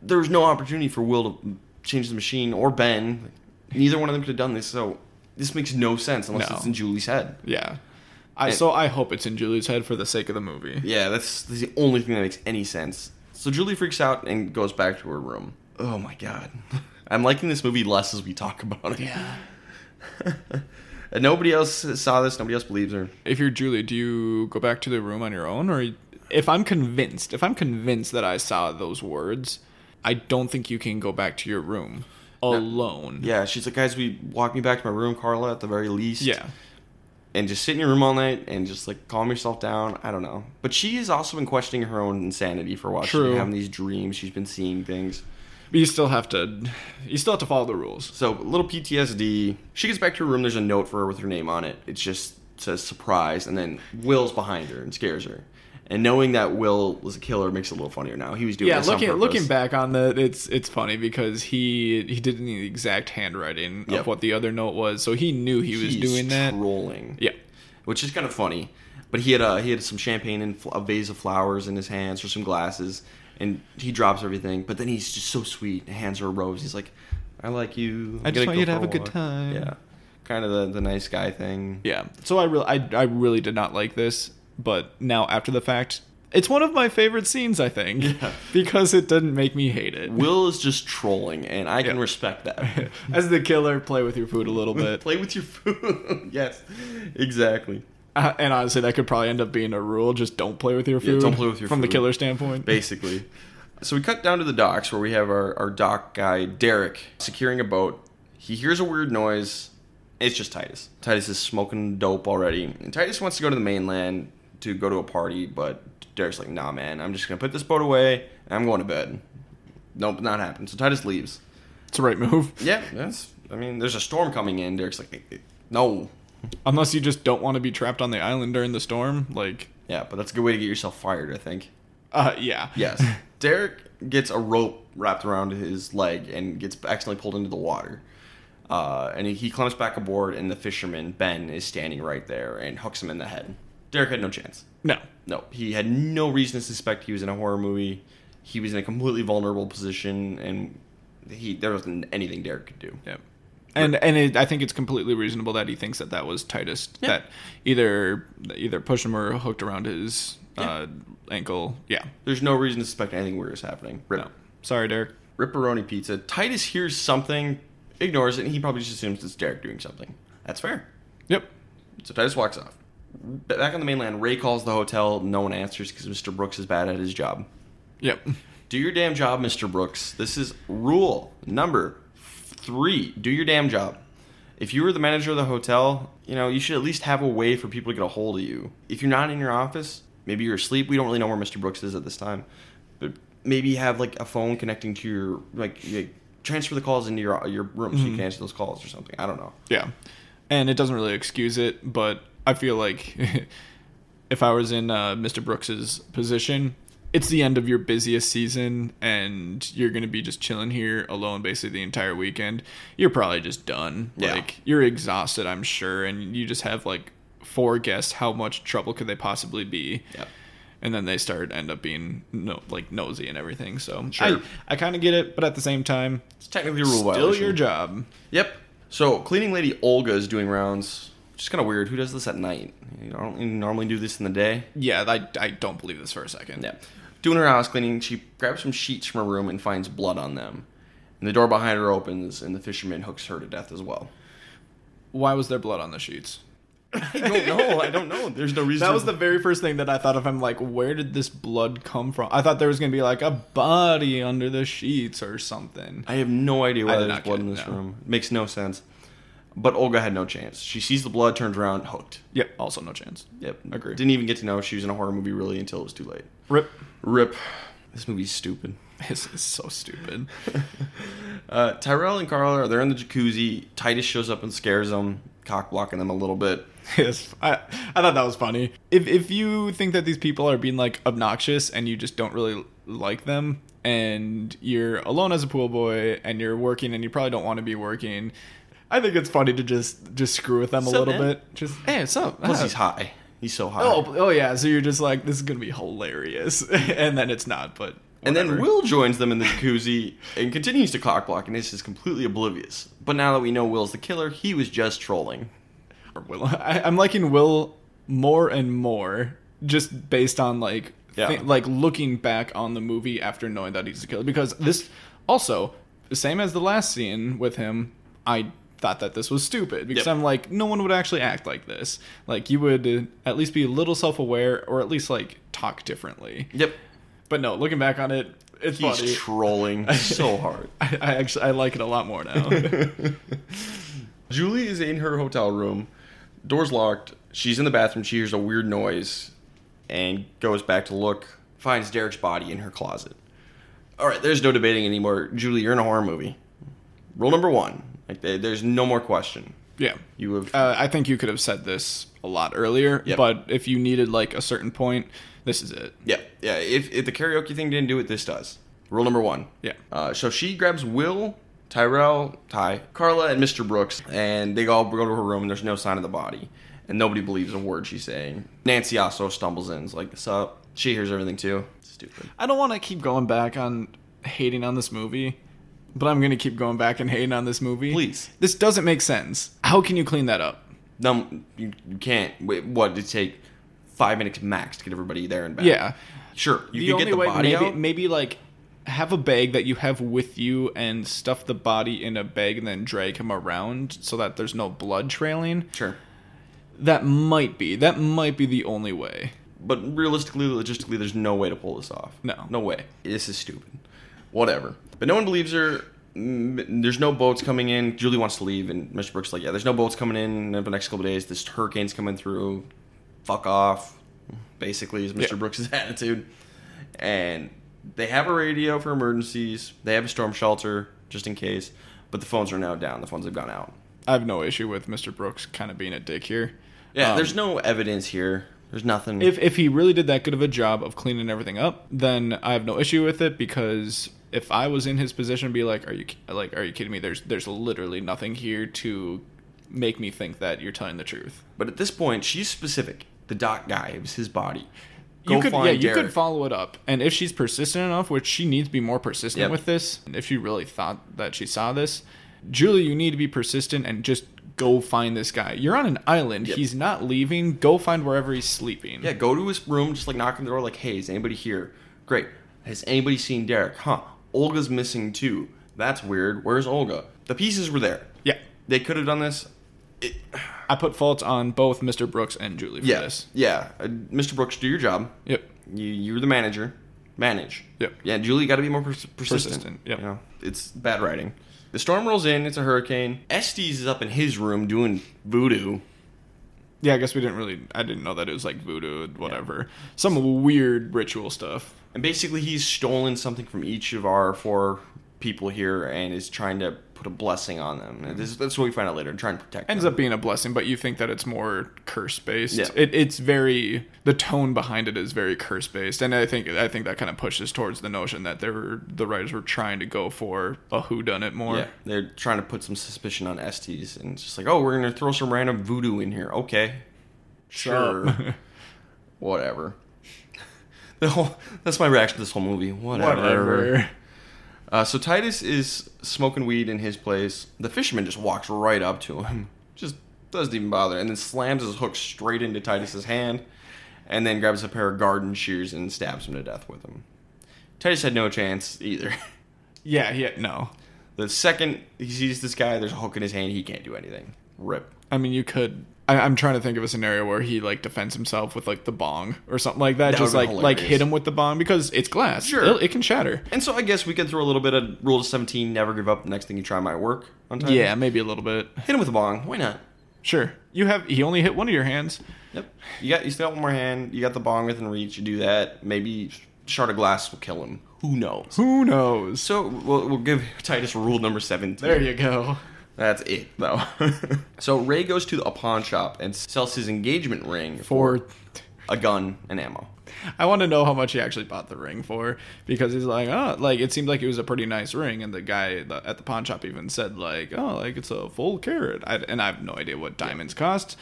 there was no opportunity for Will to change the machine or Ben. Neither one of them could have done this, so this makes no sense unless No. it's in Julie's head. Yeah. I, And- so I hope it's in Julie's head for the sake of the movie. Yeah, that's, that's the only thing that makes any sense. So Julie freaks out and goes back to her room. Oh my god. [laughs] I'm liking this movie less as we talk about it. Yeah. [laughs] and nobody else saw this, nobody else believes her. If you're Julie, do you go back to the room on your own, or if I'm convinced, if I'm convinced that I saw those words, I don't think you can go back to your room alone. Yeah, she's like, guys, we walk me back to my room, Carla, at the very least. Yeah. And just sit in your room all night and just like calm yourself down. I don't know. But she has also been questioning her own insanity for a while. She's True. been having these dreams. She's been seeing things. But you still have to, you still have to follow the rules. So a little PTSD. She gets back to her room. There's a note for her with her name on it. It just says surprise, and then Will's behind her and scares her. And knowing that Will was a killer makes it a little funnier now. He was doing Yeah, this looking purpose. looking back on that, it's it's funny because he he did the exact handwriting Yep. of what the other note was, so he knew he was He's doing that. Trolling. Yeah, which is kind of funny. But he had a he had some champagne and a vase of flowers in his hands or some glasses, and he drops everything. But then he's just so sweet. Hands her a rose. He's like, "I like you. I I'm just want you to have a good time. Yeah, kind of the the nice guy thing. yeah. So I really I I really did not like this, but now after the fact, it's one of my favorite scenes. I think Yeah. [laughs] because it didn't make me hate it. Will is just trolling, and I can Yeah. respect that. [laughs] As the killer, play with your food a little bit. [laughs] Play with your food. yes, exactly. Uh, and honestly, that could probably end up being a rule. Just don't play with your Yeah, food. don't play with your from the killer standpoint. basically. So we cut down to the docks where we have our, our dock guy, Derek, securing a boat. He hears a weird noise. It's just Titus. Titus is smoking dope already. And Titus wants to go to the mainland to go to a party, but Derek's like, nah, man, I'm just going to put this boat away and I'm going to bed. Nope, not happening. So Titus leaves. It's the right move. [laughs] Yeah, that's, I mean, there's a storm coming in. Derek's like, "Eh, eh, no. Unless you just don't want to be trapped on the island during the storm, like, Yeah, but that's a good way to get yourself fired, I think. uh, yeah, Yes. [laughs] Derek gets a rope wrapped around his leg and gets accidentally pulled into the water. Uh, and he, he climbs back aboard, and the fisherman, Ben, is standing right there and hooks him in the head. Derek had no chance. no, No, he had no reason to suspect he was in a horror movie. He was in a completely vulnerable position, and he there wasn't anything Derek could do. yeah, and and it, I think it's completely reasonable that he thinks that that was Titus Yeah. that either either pushed him or hooked around his uh, ankle. Yeah, There's no reason to suspect anything weird is happening. Rip. no, sorry, Derek. Ripperoni pizza. Titus hears something, ignores it, and he probably just assumes it's Derek doing something. That's fair. Yep. So Titus walks off. Back on the mainland, Ray calls the hotel. No one answers because Mr. Brooks is bad at his job. Yep. Do your damn job, Mr. Brooks. This is rule number three. Do your damn job. If you were the manager of the hotel, you know, you should at least have a way for people to get a hold of you. If you're not in your office, maybe you're asleep. We don't really know where Mr. Brooks is at this time. But maybe have like a phone connecting to your like you transfer the calls into your your room so you mm-hmm. can answer those calls or something. I don't know. Yeah. And it doesn't really excuse it, but I feel like [laughs] if I was in uh, Mr. Brooks's position, it's the end of your busiest season and you're going to be just chilling here alone basically the entire weekend. You're probably just done. Yeah. Like you're exhausted, I'm sure, and you just have like four guests. How much trouble could they possibly be? Yep. And then they start end up being no like nosy and everything. So Sure. I I kind of get it, but at the same time, It's technically a rule still violation. your job. Yep. So cleaning lady Olga is doing rounds. Is kind of weird. Who does this at night? You don't normally do this in the day. Yeah, I, I don't believe this for a second. Yeah. Doing her house cleaning, she grabs some sheets from her room and finds blood on them. And the door behind her opens, and the fisherman hooks her to death as well. Why was there blood on the sheets? [laughs] I don't know. I don't know. There's no reason. That was the very first thing that I thought of. I'm like, where did this blood come from? I thought there was gonna be like a body under the sheets or something. I have no idea I why did there's not blood get in it, this no. room. It makes no sense. But Olga had no chance. She sees the blood, turns around, hooked. Yep. Also, no chance. Yep. Agree. Didn't even get to know she was in a horror movie really until it was too late. Rip. Rip. This movie's stupid. [laughs] This is so stupid. [laughs] Uh, Tyrell and Carla are they're in the jacuzzi. Titus shows up and scares them, cock blocking them a little bit. [laughs] yes, I I thought that was funny. If if you think that these people are being like obnoxious and you just don't really like them, and you're alone as a pool boy and you're working and you probably don't want to be working. I think it's funny to just just screw with them a little man? bit. Just hey, what's up? Plus, Ah. he's high. He's so high. Oh, oh yeah. So you're just like, this is gonna be hilarious, [laughs] and then it's not. But and then. Will joins them in the jacuzzi and continues to cock block, and is completely oblivious. But now that we know Will's the killer, he was just trolling. Or Will. I, I'm liking Will more and more, just based on like, Yeah. thi- like looking back on the movie after knowing that he's the killer. Because this, also, the same as the last scene with him, I thought that this was stupid because Yep. I'm like, no one would actually act like this. Like you would at least be a little self-aware, or at least like talk differently. Yep. But no, looking back on it, it's He's funny. trolling [laughs] so hard. I, I actually I like it a lot more now. [laughs] Julie is in her hotel room. Door's locked. She's in the bathroom. She hears a weird noise and goes back to look. Finds Derek's body in her closet. All right, there's no debating anymore. Julie, you're in a horror movie. Rule number one: like there- there's no more question. yeah. You have Uh, I think you could have said this a lot earlier, Yep. but if you needed like a certain point, this is it. yeah yeah. If if the karaoke thing didn't do it, this does. Rule number one. Yeah. Uh, so she grabs Will, Tyrell, Ty, Carla, and Mr. Brooks, and they all go to her room, and there's no sign of the body. And nobody believes a word she's saying. Nancy also stumbles in, is like, What's up? She hears everything too. Stupid. I don't want to keep going back on hating on this movie, but I'm going to keep going back and hating on this movie. Please. This doesn't make sense. How can you clean that up? No, you, you can't. Wait, what? Did it take five minutes max to get everybody there and back? Yeah. Sure. You the could get the way body maybe out. maybe like have a bag that you have with you and stuff the body in a bag and then drag him around so that there's no blood trailing. Sure. That might be. That might be the only way. But realistically, logistically, there's no way to pull this off. No. No way. This is stupid. Whatever. But no one believes her. There's no boats coming in. Julie wants to leave, and Mr. Brooks is like, yeah, there's no boats coming in in the next couple days. This hurricane's coming through. Fuck off. Basically, is Mr. Yeah. Brooks' [laughs] attitude. And they have a radio for emergencies. They have a storm shelter just in case. But the phones are now down. The phones have gone out. I have no issue with Mr. Brooks kind of being a dick here. Yeah, Um, there's no evidence here. There's nothing. if if he really did that good of a job of cleaning everything up, then I have no issue with it because if I was in his position, be like, are you like, are you kidding me? There's there's literally nothing here to make me think that you're telling the truth. but at this point, she's specific. The doc guy, it was his body. you Go could find yeah, you Derek. could follow it up, and if she's persistent enough, which she needs to be more persistent Yep. with this, if she really thought that she saw this, Julie, you need to be persistent and just go find this guy. You're on an island. Yep. He's not leaving. Go find wherever he's sleeping. Yeah, go to his room, just like knock on the door, like, hey, is anybody here? Great. Has anybody seen Derek? Huh. Olga's missing too. That's weird. Where's Olga? The pieces were there. yeah. They could have done this. It, I put fault on both Mr. Brooks and Julie for yeah. this. Yeah. Uh, Mr. Brooks, do your job. Yep. You, you're the manager. manage. Yep. Yeah, Julie got to be more pers- persistent. Persistent, yep. You know, it's bad writing. The storm rolls in. It's a hurricane. Estes is up in his room doing voodoo. Yeah, I guess we didn't really. I didn't know that it was like voodoo, whatever. Some weird ritual stuff. And basically, he's stolen something from each of our four people here and is trying to put a blessing on them. And this, that's what we find out later. Trying to protect Ends them. up being a blessing, but you think that it's more curse based. Yeah. It, it's very the tone behind it is very curse based, and I think I think that kind of pushes towards the notion that they were the writers were trying to go for a who done it more. Yeah, they're trying to put some suspicion on Estes, and it's just like, oh, we're gonna throw some random voodoo in here. Okay, sure, [laughs] whatever. [laughs] The whole that's my reaction to this whole movie. Whatever. Whatever. Uh, so Titus is smoking weed in his place. The fisherman just walks right up to him, just doesn't even bother, and then slams his hook straight into Titus's hand, and then grabs a pair of garden shears and stabs him to death with them. Titus had no chance either. [laughs] Yeah, yeah, no. The second he sees this guy, there's a hook in his hand. He can't do anything. Rip. I mean, you could. I, I'm trying to think of a scenario where he like defends himself with like the bong or something like that. That just like like hit him with the bong because it's glass. Sure. It'll- it can shatter. And so I guess we could throw a little bit of rule of 17, never give up. The next thing you try might work on Titus. Yeah, maybe a little bit. Hit him with a bong. Why not? Sure. You have. He only hit one of your hands. Yep. You got you still got one more hand. You got the bong within reach. You do that. Maybe shard of glass will kill him. Who knows? Who knows? So we'll, we'll give Titus rule number 17. There you go. That's it, though. [laughs] so Ray goes to a pawn shop and sells his engagement ring For a gun and ammo. I want to know how much he actually bought the ring for because he's like, oh, like it seemed like it was a pretty nice ring, and the guy at the pawn shop even said like, oh, like it's a full carat, I, and I have no idea what diamonds cost.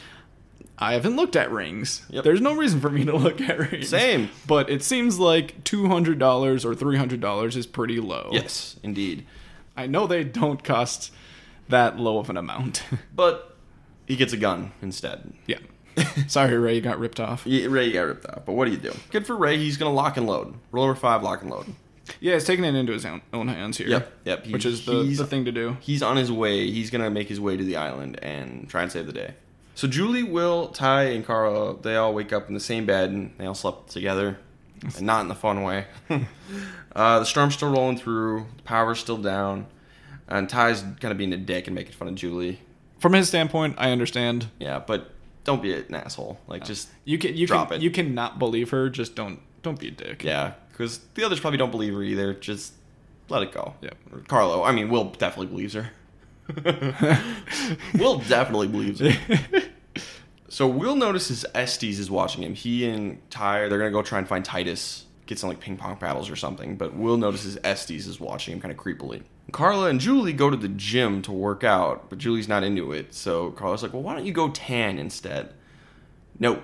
I haven't looked at rings. Yep. There's no reason for me to look at rings. Same. But it seems like two hundred dollars or three hundred dollars is pretty low. Yes, indeed. I know they don't cost that low of an amount. [laughs] But he gets a gun instead. yeah. [laughs] Sorry, Ray, you got ripped off. Yeah, Ray got ripped off, but what do you do? Good for Ray. He's gonna lock and load. Rule number five: lock and load. Yeah, he's taking it into his own, own hands here. Yep, yep, he- which is the, the thing to do. He's on his way. He's gonna make his way to the island and try and save the day. So Julie, Will, Ty, and Carl, they all wake up in the same bed and they all slept together, and not in the fun way. [laughs] uh, the storm's still rolling through. The power's still down, and Ty's kind of being a dick and making fun of Julie. From his standpoint, I understand. Yeah, but don't be an asshole. Like just You can you Drop can it. you cannot believe her. Just don't don't be a dick. yeah, because the others probably don't believe her either. Just let it go. Yep. Carlo, I mean, Will definitely believes her. [laughs] Will definitely believes her. [laughs] So Will notices Estes is watching him. He and Ty, they're gonna go try and find Titus, get some like ping pong paddles or something. But Will notices Estes is watching him kind of creepily. Carla and Julie go to the gym to work out, but Julie's not into it. So Carla's like, "Well, why don't you go tan instead?" No,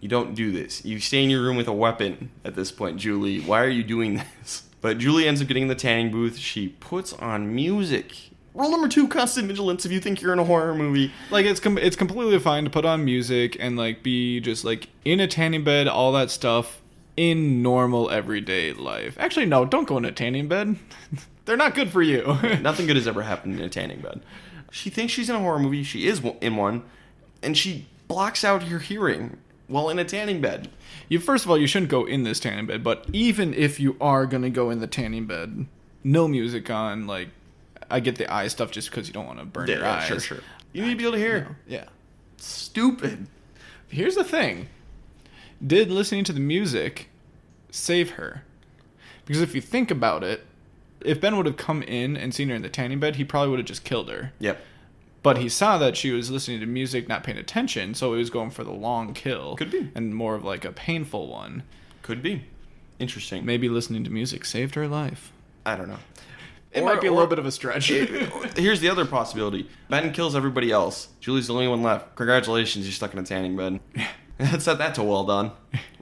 you don't do this. You stay in your room with a weapon at this point, Julie. Why are you doing [laughs] this? But Julie ends up getting in the tanning booth. She puts on music. Rule number two: constant vigilance. If you think you're in a horror movie, Like it's com- it's completely fine to put on music and like be just like in a tanning bed, all that stuff in normal everyday life. Actually, no, don't go in a tanning bed. [laughs] They're not good for you. [laughs] Nothing good has ever happened in a tanning bed. She thinks she's in a horror movie. She is in one, and she blocks out her hearing while in a tanning bed. you first of all, you shouldn't go in this tanning bed. But even if you are gonna go in the tanning bed, no music on. Like, I get the eye stuff just because you don't want to burn your eyes. sure, sure. You need to be able to hear. Yeah. Stupid. Here's the thing. Did listening to the music save her? Because if you think about it, if Ben would have come in and seen her in the tanning bed, he probably would have just killed her. Yep. But he saw that she was listening to music, not paying attention, so he was going for the long kill. Could be. And more of like a painful one. Could be. Interesting. Maybe listening to music saved her life. I don't know. It Or- might be a little bit of a stretch. Here's the other possibility. Ben kills everybody else. Julie's the only one left. Congratulations, you're stuck in a tanning bed. Set that to well done.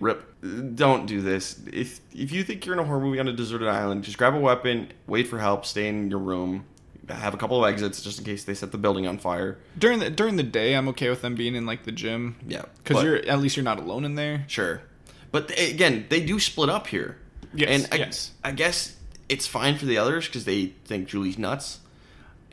Rip. Don't do this. If if you think you're in a horror movie on a deserted island, just grab a weapon, wait for help, stay in your room, have a couple of exits just in case they set the building on fire. during the during the day, I'm okay with them being in like the gym. Yeah, Because you're at least you're not alone in there. Sure. But they, again, they do split up here. Yes, And I, yes. I guess it's fine for the others because they think Julie's nuts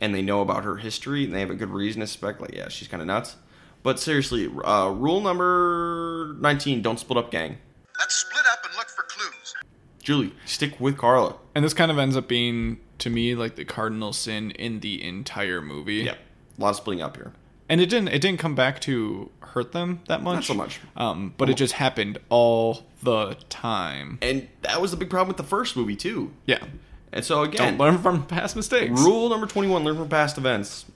and they know about her history and they have a good reason to suspect, like, yeah, she's kind of nuts. But seriously, uh, rule number 19 don't split up, gang. Let's split up and look for clues. Julie, stick with Carla. And this kind of ends up being to me like the cardinal sin in the entire movie. Yeah, a lot of splitting up here. And it didn't it didn't come back to hurt them that much. Not so much. Um, but it just happened all the time. And that was the big problem with the first movie too. Yeah. And so again, Don't learn from past mistakes. rule number twenty-one: learn from past events.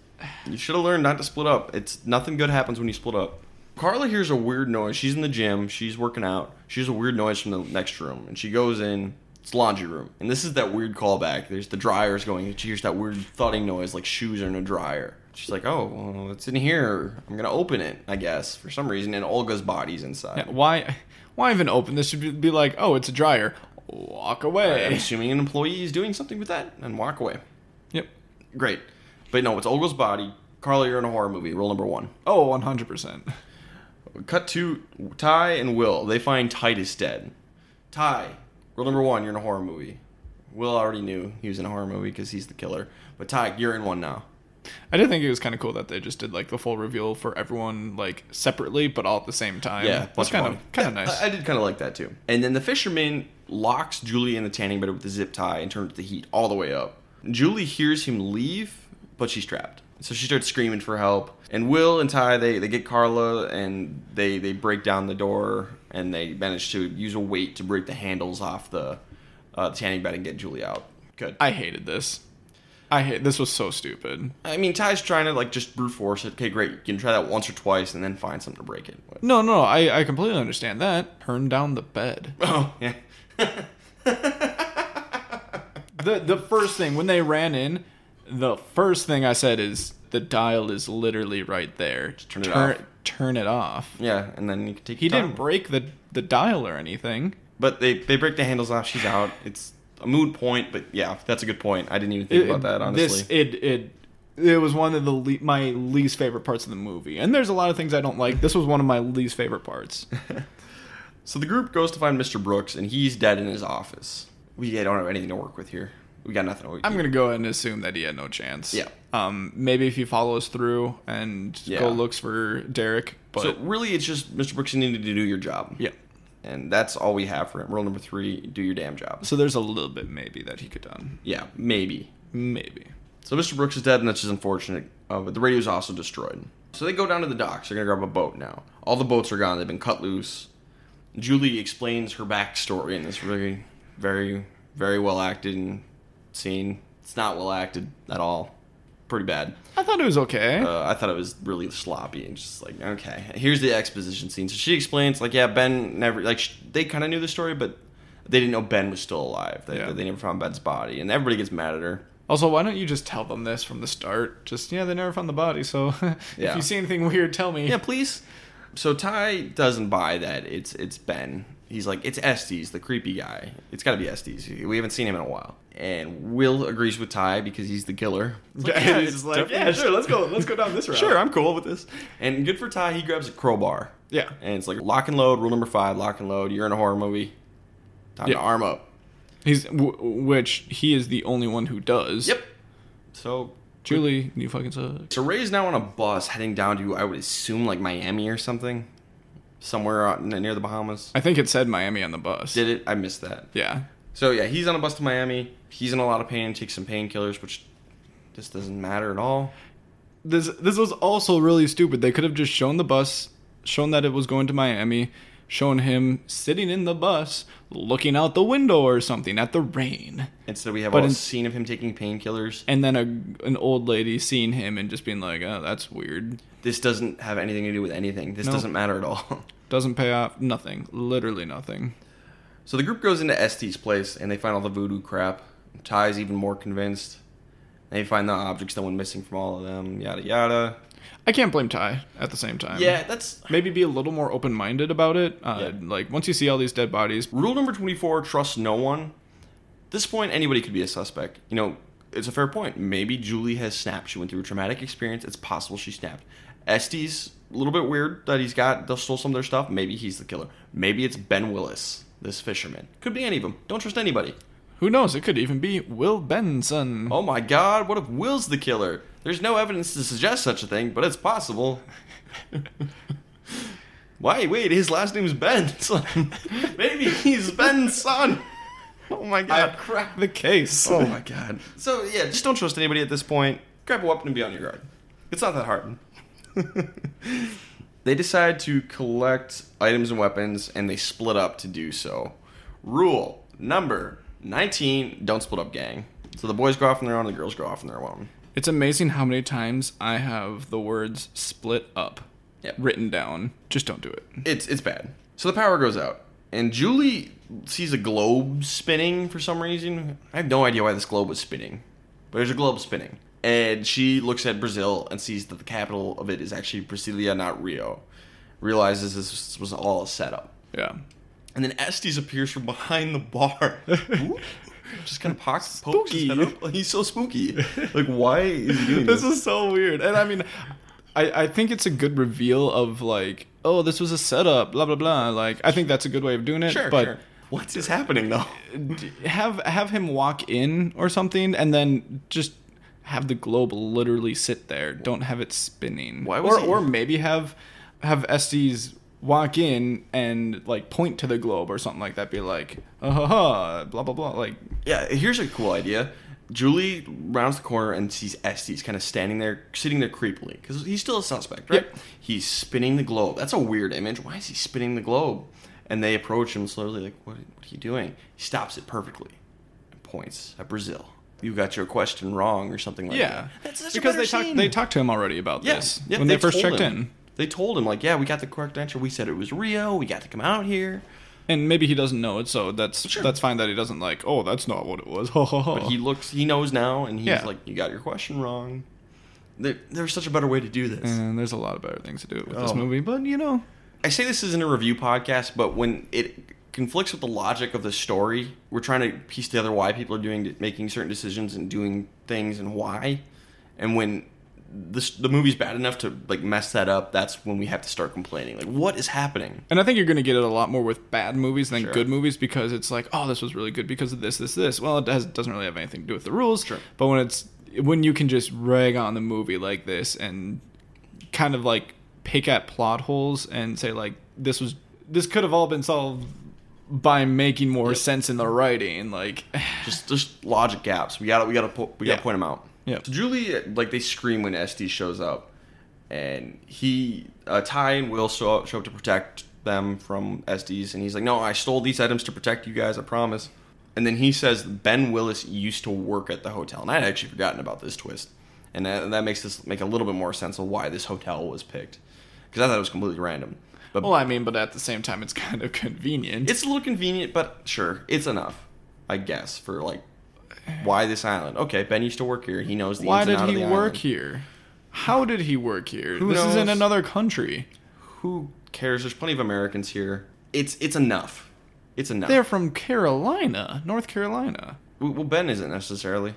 You should have learned not to split up. It's nothing good happens when you split up. Carla hears a weird noise. She's in the gym. She's working out. She hears a weird noise from the next room, and she goes in. It's the laundry room, and this is that weird callback. There's the dryers going. And she hears that weird thudding noise, like shoes are in a dryer. She's like, "Oh, well, it's in here. I'm gonna open it, I guess, for some reason." And Olga's body's inside. Yeah, why why even open this should be- like, "Oh, it's a dryer." Walk I'm away. assuming an employee is doing something with that and walk away. Yep. Great, but no, it's Olga's body. Carla, you're in a horror movie. Rule number one. Oh, 100%. Cut to Ty and Will. They find Titus dead. Ty, rule number one, you're in a horror movie. Will already knew he was in a horror movie because he's the killer. But Ty, you're in one now. I did think it was kind of cool that they just did like the full reveal for everyone like separately but all at the same time. Yeah, that's kind of kind of Yeah, nice. I, I did kind of like that too. And then the fisherman locks Julie in the tanning bed with the zip tie and turns the heat all the way up. Julie hears him leave, but she's trapped. So she starts screaming for help. And Will and Ty they, they get Carla and they they break down the door and they manage to use a weight to break the handles off the uh, tanning bed and get Julie out. Good. I hated this. I hate this was so stupid. I mean, Ty's trying to like just brute force it. Okay, great. You can try that once or twice and then find something to break it. But- No, no, I I completely understand that. Turn down the bed. [laughs] oh yeah. [laughs] the the first thing when they ran in, the first thing I said is the dial is literally right there. turn it turn, off. Turn it off. Yeah, and then you can take. He didn't break the the dial or anything. But they they break the handles off. She's out. It's a mood point, but yeah, that's a good point. I didn't even think It- about that honestly. This it it it was one of the le- my least favorite parts of the movie. And there's a lot of things I don't like. This was one of my least favorite parts. [laughs] so the group goes to find Mr. Brooks, and he's dead in his office. We don't have anything to work with here. We got nothing. We- I'm gonna go ahead and assume that he had no chance. Yeah. Um. Maybe if he follows through and Yeah. go looks for Derek, but so really, it's just Mr. Brooks you needed to do your job. yeah. and that's all we have for him. Rule number three: do your damn job. So there's a little bit maybe that he could done. Yeah, maybe. Maybe. So Mr. Brooks is dead, and that's just unfortunate. Uh, but the radio is also destroyed. So they go down to the docks. They're gonna grab a boat now. All the boats are gone. They've been cut loose. Julie explains her backstory in this really, very, very well acted and scene. It's not well acted at all. Pretty bad. I thought it was okay. Uh, I thought it was really sloppy and just like okay. Here's the exposition scene. So she explains like yeah, Ben never like sh- they kind of knew the story, but they didn't know Ben was still alive. They, Yeah. they never found Ben's body, and everybody gets mad at her. also, why don't you just tell them this from the start? Just yeah, they never found the body. So [laughs] if Yeah. you see anything weird, tell me. Yeah, please. So Ty doesn't buy that it's it's Ben. He's like it's Estes, the creepy guy. It's got to be Estes. We haven't seen him in a while. And Will agrees with Ty because he's the killer. Like, [laughs] Yeah, it's it's like, yeah, sure, let's go, [laughs] let's go down this route. Sure, I'm cool with this. And good for Ty. He grabs a crowbar. Yeah. And it's like lock and load. Rule number five: lock and load. You're in a horror movie. Time Yeah. to arm up. He's w- which he is the only one who does. Yep. So Julie, you fucking suck. so Ray's now on a bus heading down to I would assume like Miami or something, somewhere near the Bahamas. I think it said Miami on the bus. Did it? I missed that. Yeah. So yeah, he's on a bus to Miami. He's in a lot of pain. Takes some painkillers, which just doesn't matter at all. This this was also really stupid. They could have just shown the bus, shown that it was going to Miami, shown him sitting in the bus, looking out the window or something at the rain, Instead, we have But a in- scene of him taking painkillers. and then a an old lady seeing him and just being like, "Oh, that's weird." This doesn't have anything to do with anything. This No. doesn't matter at all. [laughs] Doesn't pay off. Nothing. Literally nothing. So the group goes into Estes' place and they find all the voodoo crap. Ty's even more convinced. They find the objects that went missing from all of them. Yada yada. I can't blame Ty at the same time. Yeah, that's Maybe be a little more open minded about it. Uh, Yeah. Like once you see all these dead bodies, rule number twenty-four: trust no one. At this point, anybody could be a suspect. You know, it's a fair point. Maybe Julie has snapped. She went through a traumatic experience. It's possible she snapped. Estes, a little bit weird that he's got they stole some of their stuff. Maybe he's the killer. Maybe it's Ben Willis, this fisherman. Could be any of them. Don't trust anybody. who knows? It could even be Will Benson. Oh my God! What if Will's the killer? There's no evidence to suggest such a thing, but it's possible. [laughs] Why? Wait, his last name's Ben. [laughs] It's maybe he's Ben's son. oh my God! God. cracked the case. Oh my god. So yeah, just don't trust anybody at this point. Grab a weapon and be on your guard. It's not that hard. [laughs] they decide to collect items and weapons and they split up to do so. Rule number 19, don't split up gang. So the boys go off on their own, the girls go off on their own. It's amazing how many times I have the words split up Yep. written down. Just don't do it. It's it's bad. So the power goes out, and Julie sees a globe spinning for some reason. I have no idea why this globe was spinning, but there's a globe spinning, and she looks at Brazil and sees that the capital of it is actually Brasilia, not Rio. Realizes this was all a setup, Yeah. and then Estes appears from behind the bar. [laughs] Ooh. Just kind of pokes, pokes his head Spooky. up. He's so spooky. Like, why is he doing [laughs] this? This is so weird. And I mean, I, I think it's a good reveal of like, oh, this was a setup, blah blah blah. Like, I think that's a good way of doing it. sure, but sure. What is happening though? have have him walk in or something, and then just have the globe literally sit there. Don't have it spinning. Why was or he- or maybe have have Estes walk in and like point to the globe or something like that. Be like, uh ha ha, blah blah blah. Like, Yeah, here's a cool idea. Julie rounds the corner and sees Estes kind of standing there, sitting there creepily, because he's still a suspect, right? Yep. He's spinning the globe. That's a weird image. Why is he spinning the globe? And they approach him slowly, like, what, what are you doing? He stops it perfectly and points at Brazil. You got your question wrong, or something like yeah, that. That's such because a they talked they talked to him already about Yeah, this yeah, when they, first checked him. in. They told him, like, yeah, we got the correct answer. We said it was Rio. We got to come out here. And maybe he doesn't know it, so that's Sure. that's fine that he doesn't like. Oh, that's not what it was. [laughs] But he looks, he knows now, and he's Yeah. like, you got your question wrong. There, there's such a better way to do this. and there's a lot of better things to do with this Oh. movie, but you know, I say this isn't a review podcast, but when it conflicts with the logic of the story, we're trying to piece together why people are doing making certain decisions and doing things and why. And when this, the movie's bad enough to like mess that up, that's when we have to start complaining. Like, what is happening? And I think you're going to get it a lot more with bad movies than Sure. good movies because it's like, oh, this was really good because of this, this, this. Well, it has, doesn't really have anything to do with the rules. Sure. But when it's when you can just rag on the movie like this and kind of like pick at plot holes and say like this was this could have all been solved by making more Yep. sense in the writing, like [sighs] Just just logic gaps. We got to we got to po- we gotta point them out. Yeah. So Julie, like they scream when Estes shows up, and he, uh, Ty and Will show up, show up to protect them from Estes, and he's like, "No, I stole these items to protect you guys. I promise." And then he says Ben Willis used to work at the hotel, and I had actually forgotten about this twist, and that, that makes this make a little bit more sense of why this hotel was picked, because I thought it was completely random. But well, I mean, but at the same time, it's [laughs] kind of convenient. it's a little convenient, but sure, it's enough, I guess, for like why this island. Okay, Ben used to work here. He knows the Why did he work island. here? How did he work here? Who this is in another country. Who cares? There's plenty of Americans here. It's it's enough. It's enough. They're from Carolina, North Carolina. well, Ben isn't necessarily.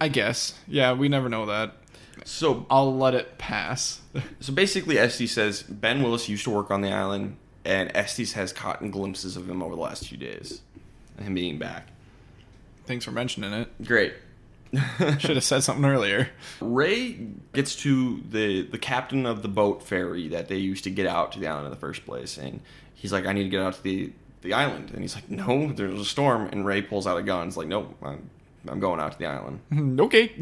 I guess. Yeah, we never know that. So I'll let it pass. [laughs] so basically, Estes says Ben Willis used to work on the island, and Estes has caught glimpses of him over the last few days, and him being back. Thanks for mentioning it. Great. [laughs] Should have said something earlier. Ray gets to the the captain of the boat ferry that they used to get out to the island in the first place, and he's like, "I need to get out to the the island," and he's like, "No, there's a storm." And Ray pulls out a gun. It's like, "Nope, I'm, I'm going out to the island." [laughs] okay.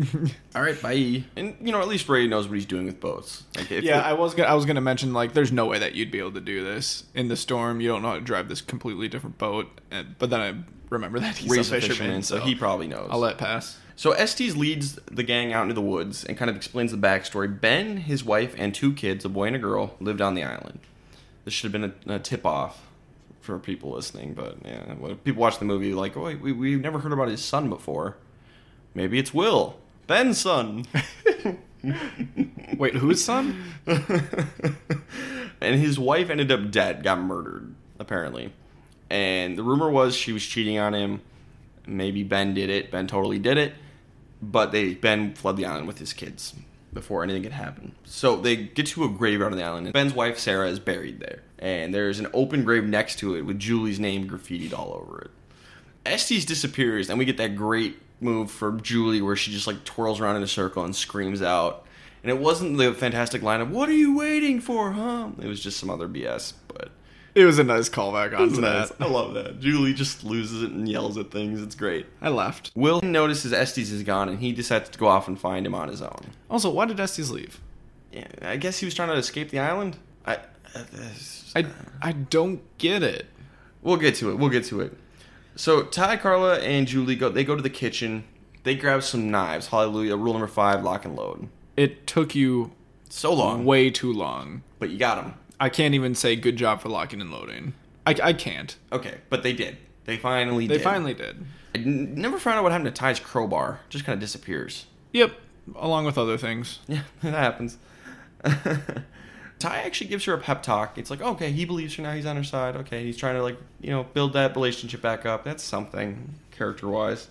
All right, bye. And you know, at least Ray knows what he's doing with boats. Like, yeah, it- I was gonna, I was gonna mention like, there's no way that you'd be able to do this in the storm. You don't know how to drive this completely different boat. And, but then I remember that he's Ray's a fisherman, so he probably knows. I'll let pass. So Estes leads the gang out into the woods and kind of explains the backstory. Ben, his wife, and two kids, a boy and a girl, lived on the island. This should have been a, a tip off for people listening, but yeah, people watch the movie like, oh, we we've never heard about his son before. Maybe it's Will, Ben's son. Wait, whose son? [laughs] and his wife ended up dead, got murdered, apparently. And the rumor was she was cheating on him. Maybe Ben did it. Ben totally did it. But they Ben fled the island with his kids before anything could happen. So they get to a graveyard on the island, and Ben's wife Sarah is buried there. And there's an open grave next to it with Julie's name graffitied all over it. Estes disappears, and we get that great move from Julie where she just like twirls around in a circle and screams out. And it wasn't the fantastic line of "What are you waiting for, huh?" It was just some other BS. It was a nice callback onto nice. that. I love that. Julie just loses it and yells at things. It's great. I left. Will notices Estes is gone and he decides to go off and find him on his own. Also, why did Estes leave? Yeah, I guess he was trying to escape the island. I, uh, I I don't get it. We'll get to it. We'll get to it. So Ty, Carla, and Julie go. They go to the kitchen. They grab some knives. Hallelujah. Rule number five: lock and load. It took you So long, way too long. but you got them. I can't even say good job for locking and loading. I, I can't. Okay, but they did. They finally. Did. They did. finally did. I n- never found out what happened to Ty's crowbar. Just kind of disappears. Yep. Along with other things. Yeah, [laughs] that happens. [laughs] Ty actually gives her a pep talk. It's like, okay, he believes her now. He's on her side. Okay, he's trying to like, you know, build that relationship back up. That's something character wise.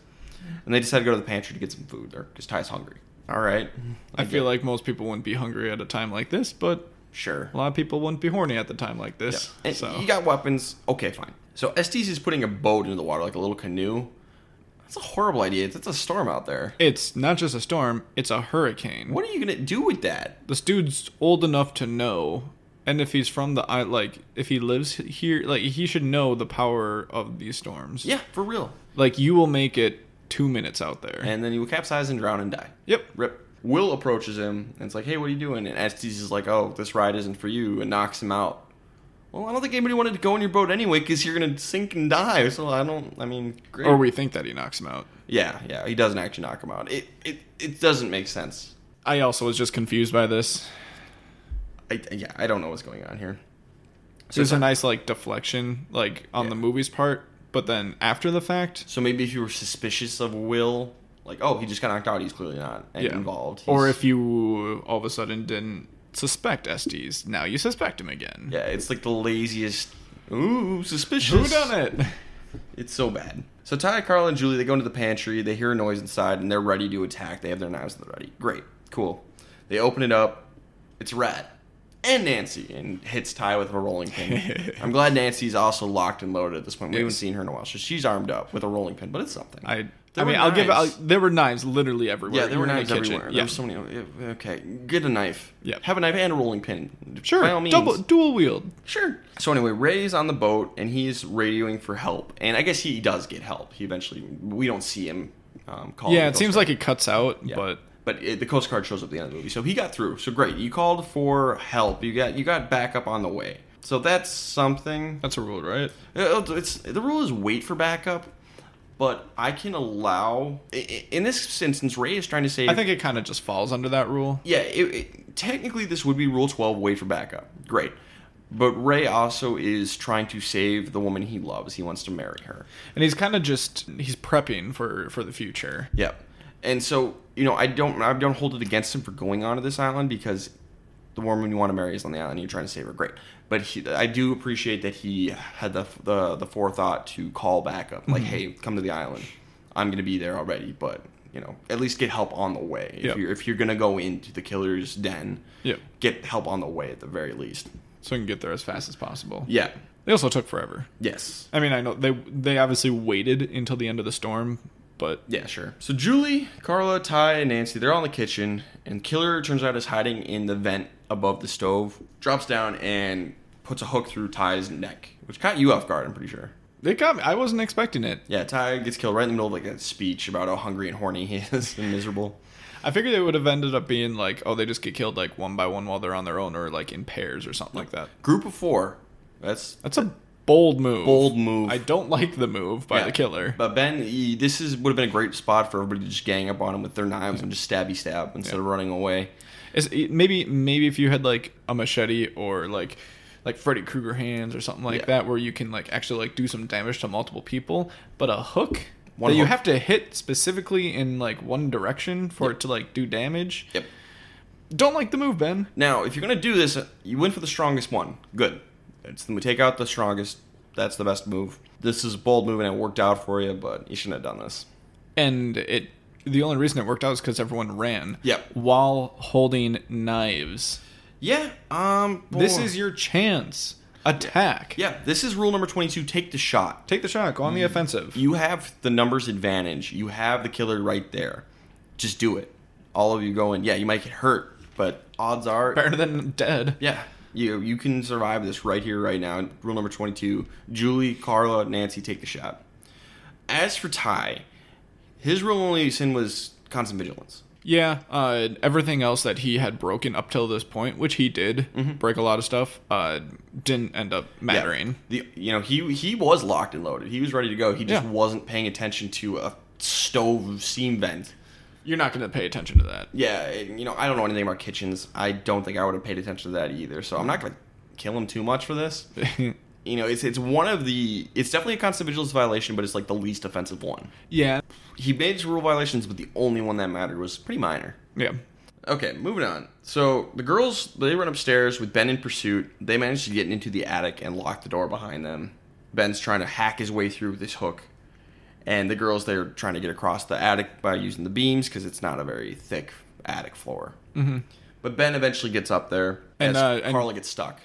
And they decide to go to the pantry to get some food there because Ty's hungry. All right. I get feel it. like most people wouldn't be hungry at a time like this, but sure. a lot of people wouldn't be horny at the time like this. Yeah. So you got weapons. Okay, fine. So Estes is putting a boat into the water, like a little canoe. That's a horrible idea. It's a storm out there. it's not just a storm; it's a hurricane. What are you gonna do with that? This dude's old enough to know, and if he's from the I like, if he lives here, like he should know the power of these storms. Yeah, for real. Like you will make it two minutes out there. And then you will capsize and drown and die. yep. Rip. Will approaches him and it's like, "Hey, what are you doing?" And Estes is like, "Oh, this ride isn't for you," and knocks him out. Well, I don't think anybody wanted to go on your boat anyway because you're gonna sink and die. So I don't. I mean, great. Or we think that he knocks him out. yeah, yeah. He doesn't actually knock him out. It it it doesn't make sense. I also was just confused by this. I, yeah, I don't know what's going on here. So it's a nice like deflection, like on Yeah. the movie's part, but then after the fact, So maybe if you were suspicious of Will, like, oh, he just got knocked out, he's clearly not yeah, involved. Or if you all of a sudden didn't suspect Estes, now you suspect him again. yeah, it's like the laziest. Ooh, suspicious. Who done it? [laughs] It's so bad. So Ty, Carl, and Julie they go into the pantry. They hear a noise inside, and they're ready to attack. They have their knives at the ready. Great, cool. They open it up. It's Rat and Nancy, and hits Ty with a rolling pin. [laughs] I'm glad Nancy's also locked and loaded at this point. We haven't seen her in a while, so she's armed up with a rolling pin. But it's something. I. There I mean, I'll give. I'll, there were knives literally everywhere. yeah, there were knives everywhere. Yeah. There's so many. Okay, get a knife. Yep. Have a knife and a rolling pin. Sure. By all means. Double dual wield. Sure. So anyway, Ray's on the boat and he's radioing for help, and I guess he does get help. He eventually, we don't see him um, call. Yeah, it seems Guard. like it cuts out, Yeah. but but it, the Coast Guard shows up at the end of the movie, so he got through. So great, you called for help. You got you got backup on the way. So that's something. that's a rule, right? Uh, It's the rule is wait for backup, but I can allow. In this instance, Ray is trying to say. I think it kind of just falls under that rule. Yeah, it, it, technically this would be Rule 12, wait for backup. Great. But Ray also is trying to save the woman he loves. He wants to marry her. And he's kind of just he's prepping for for the future. Yep. And so, you know, I don't I don't hold it against him for going onto this island because the woman you want to marry is on the island you're trying to save her. Great. But he, I do appreciate that he had the, the the forethought to call backup. Like, mm-hmm. hey, come to the island. I'm going to be there already, but you know, at least get help on the way. If Yep. you're if you're going to go into the killer's den, Yep. get help on the way at the very least. So we can get there as fast as possible. Yeah. They also took forever. Yes. I mean, I know they they obviously waited until the end of the storm, but Yeah, sure. So Julie, Carla, Ty, and Nancy, they're all in the kitchen, and Killer turns out is hiding in the vent above the stove, drops down and puts a hook through Ty's neck, which caught you off guard, I'm pretty sure. they got me. I wasn't expecting it. Yeah, Ty gets killed right in the middle of like a speech about how hungry and horny he [laughs] is and miserable. I figured it would have ended up being like, oh, they just get killed like one by one while they're on their own, or like in pairs or something like that. Group of four. That's That's a bold move. bold move. I don't like the move by Yeah. the killer. But Ben, he, this is would have been a great spot for everybody to just gang up on him with their knives and just stabby stab instead of running away. Is maybe maybe if you had like a machete or like like Freddy Krueger hands or something like Yeah. that, where you can like actually like do some damage to multiple people, but a hook One that you have to hit specifically in like one direction for it to like do damage. Yep. Don't like the move, Ben. Now, if you're gonna do this, you win for the strongest one. Good. It's we take out the strongest. That's the best move. This is a bold move and it worked out for you, but you shouldn't have done this. And it the only reason it worked out is because everyone ran. Yep. While holding knives. Yeah. Um. This boy. is your chance. Attack. Yeah. This is rule number twenty-two. Take the shot. Take the shot. Go on the offensive. You have the numbers advantage. You have the killer right there. Just do it. All of you going. Yeah, you might get hurt, but odds are. Better than dead. Yeah. You you can survive this right here, right now. Rule number twenty two: Julie, Carla, Nancy, take the shot. As for Ty, his rule only sin was constant vigilance. Yeah, uh, everything else that he had broken up till this point, which he did break a lot of stuff, uh, didn't end up mattering. Yeah. The you know he he was locked and loaded. He was ready to go. He just Yeah. wasn't paying attention to a stove seam vent. You're not going to pay attention to that. Yeah, you know I don't know anything about kitchens. I don't think I would have paid attention to that either. So I'm not gonna kill him too much for this. [laughs] you know, it's it's one of the it's definitely a constant vigilance violation, but it's like the least offensive one. yeah, He made his rule violations, but the only one that mattered was pretty minor. yeah. Okay, moving on. So the girls they run upstairs with Ben in pursuit. They manage to get into the attic and lock the door behind them. Ben's trying to hack his way through with this hook, and the girls they're trying to get across the attic by using the beams because it's not a very thick attic floor. Mm-hmm. But Ben eventually gets up there, And, uh, and- Carla gets stuck.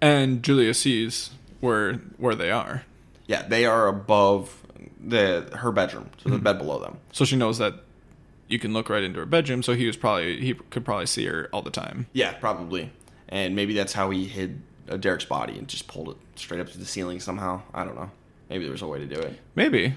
And Julia sees where where they are, Yeah, they are above the her bedroom, so Mm-hmm. the bed below them. so she knows that you can look right into her bedroom. So he was probably he could probably see her all the time. Yeah, probably. And maybe that's how he hid uh, Derek's body and just pulled it straight up to the ceiling somehow. I don't know. Maybe there was a way to do it. Maybe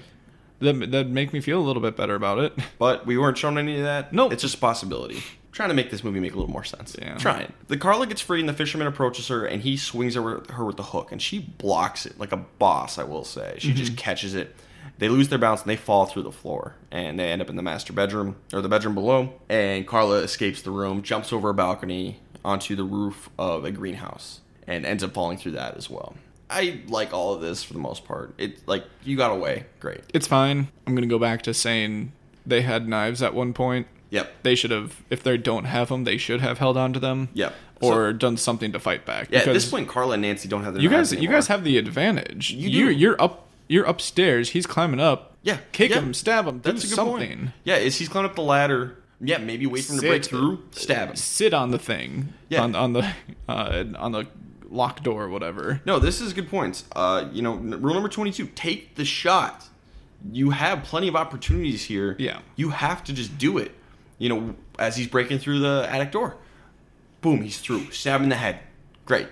that that'd make me feel a little bit better about it. But we weren't shown any of that. Nope. It's just a possibility. Trying to make this movie make a little more sense. Yeah. Trying. The Carla gets free and the fisherman approaches her and he swings her, her with the hook and she blocks it like a boss, I will say. She just mm-hmm. catches it. They lose their balance and they fall through the floor and they end up in the master bedroom or the bedroom below. And Carla escapes the room, jumps over a balcony onto the roof of a greenhouse and ends up falling through that as well. I like all of this for the most part. It like you got away, great. It's fine. I'm gonna go back to saying they had knives at one point. Yep. They should have, if they don't have them, they should have held on to them. Yep. Or done something to fight back. Yeah, at this point, Carla and Nancy don't have the. you guys, you guys have the advantage. You You do. you're up, you're upstairs. He's climbing up. Yeah, kick yeah. him, stab him, do That's a good something. point. Yeah, is he's climbing up the ladder? Yeah, maybe wait for him to break through, stab him. Sit on the thing. Yeah. On on the [laughs] uh, on the locked door or whatever. No, this is good points. Uh, you know, rule number twenty-two: take the shot. You have plenty of opportunities here. Yeah. you have to just do it. You know, as he's breaking through the attic door, boom, he's through. Stab him in the head. Great.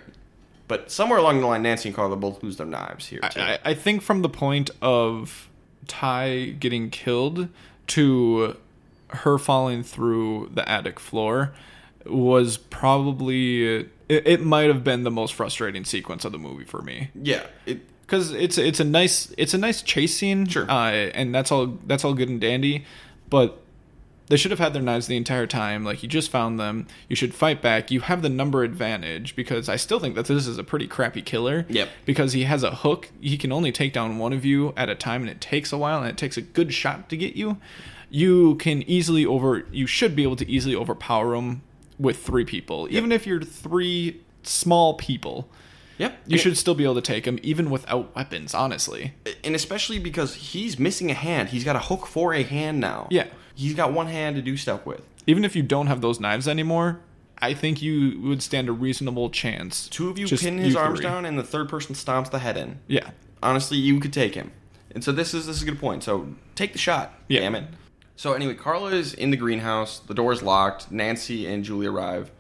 But somewhere along the line, Nancy and Carla both lose their knives here too. I, I think from the point of Ty getting killed to her falling through the attic floor was probably it, it might have been the most frustrating sequence of the movie for me yeah, it, because it's it's a nice it's a nice chase scene Sure. uh, and that's all that's all good and dandy but they should have had their knives the entire time like you just found them you should fight back you have the number advantage because i still think that this is a pretty crappy killer Yep. because he has a hook he can only take down one of you at a time and it takes a while and it takes a good shot to get you you can easily over you should be able to easily overpower him with three people even if you're three small people yep. you should still be able to take him even without weapons, honestly. and especially because he's missing a hand. He's got a hook for a hand now. Yeah. He's got one hand to do stuff with. Even if you don't have those knives anymore, I think you would stand a reasonable chance. Two of you Just pin his arms three. down, and the third person stomps the head in. Yeah. Honestly, you could take him. And so this is this is a good point. So take the shot. Yeah. Damn it. So anyway, Carla is in the greenhouse. The door is locked. Nancy and Julie arrive,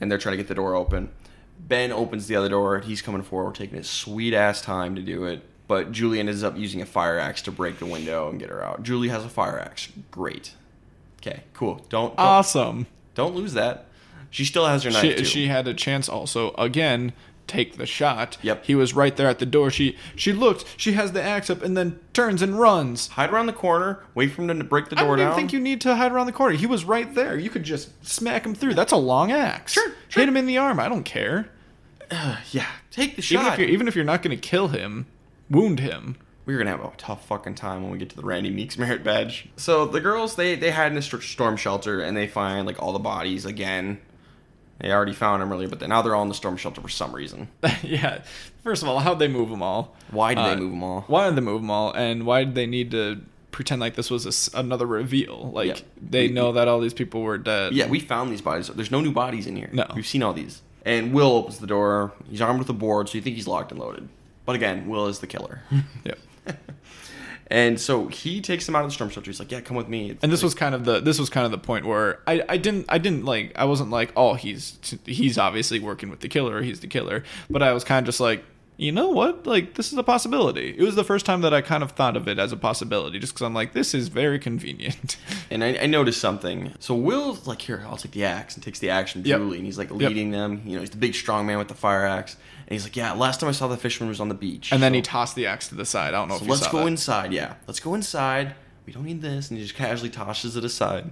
and they're trying to get the door open. Ben opens the other door. He's coming forward, taking his sweet ass time to do it. But Julie ends up using a fire axe to break the window and get her out. Julie has a fire axe. Great. Okay, cool. Don't don't, Awesome. don't lose that. She still has her knife She, too. she had a chance also again take the shot. Yep. He was right there at the door. She she looked. She has the axe up and then turns and runs. hide around the corner. Wait for him to break the door down. I don't down. think you need to hide around the corner. He was right there. You could just smack him through. That's a long axe. Sure, sure. Hit him in the arm. I don't care. [sighs] yeah, take the shot. Even if you're even if you're not going to kill him, wound him. we're gonna have a tough fucking time when we get to the Randy Meeks merit badge. So the girls they they hide in a storm shelter and they find like all the bodies again. They already found them earlier, but now they're all in the storm shelter for some reason. [laughs] yeah. First of all, how'd they move them all? Why did Uh, they move them all? Why did they move them all? And why did they need to pretend like this was a another reveal? Like Yeah. they We- know that all these people were dead. Yeah, we found these bodies. There's no new bodies in here. No. we've seen all these. And Will opens the door. He's armed with a board, so you think he's locked and loaded. But again, Will is the killer. [laughs] Yep. [laughs] And so he takes him out of the storm shelter. He's like, "Yeah, come with me." And this was kind of the this was kind of the point where I, I didn't I didn't like I wasn't like oh he's he's obviously working with the killer he's the killer but I was kind of just like you know what like this is a possibility it was the first time that I kind of thought of it as a possibility just because I'm like this is very convenient [laughs] And I, I noticed something. So Will's like, "Here, I'll take the axe, and takes the axe from Yep. Julie, and he's like leading them. You know, he's the big strong man with the fire axe, and he's like, "Yeah, last time I saw the fisherman was on the beach." and then he tossed the axe to the side I don't know So if you let's go that. inside. Yeah, let's go inside. We don't need this, and he just casually tosses it aside.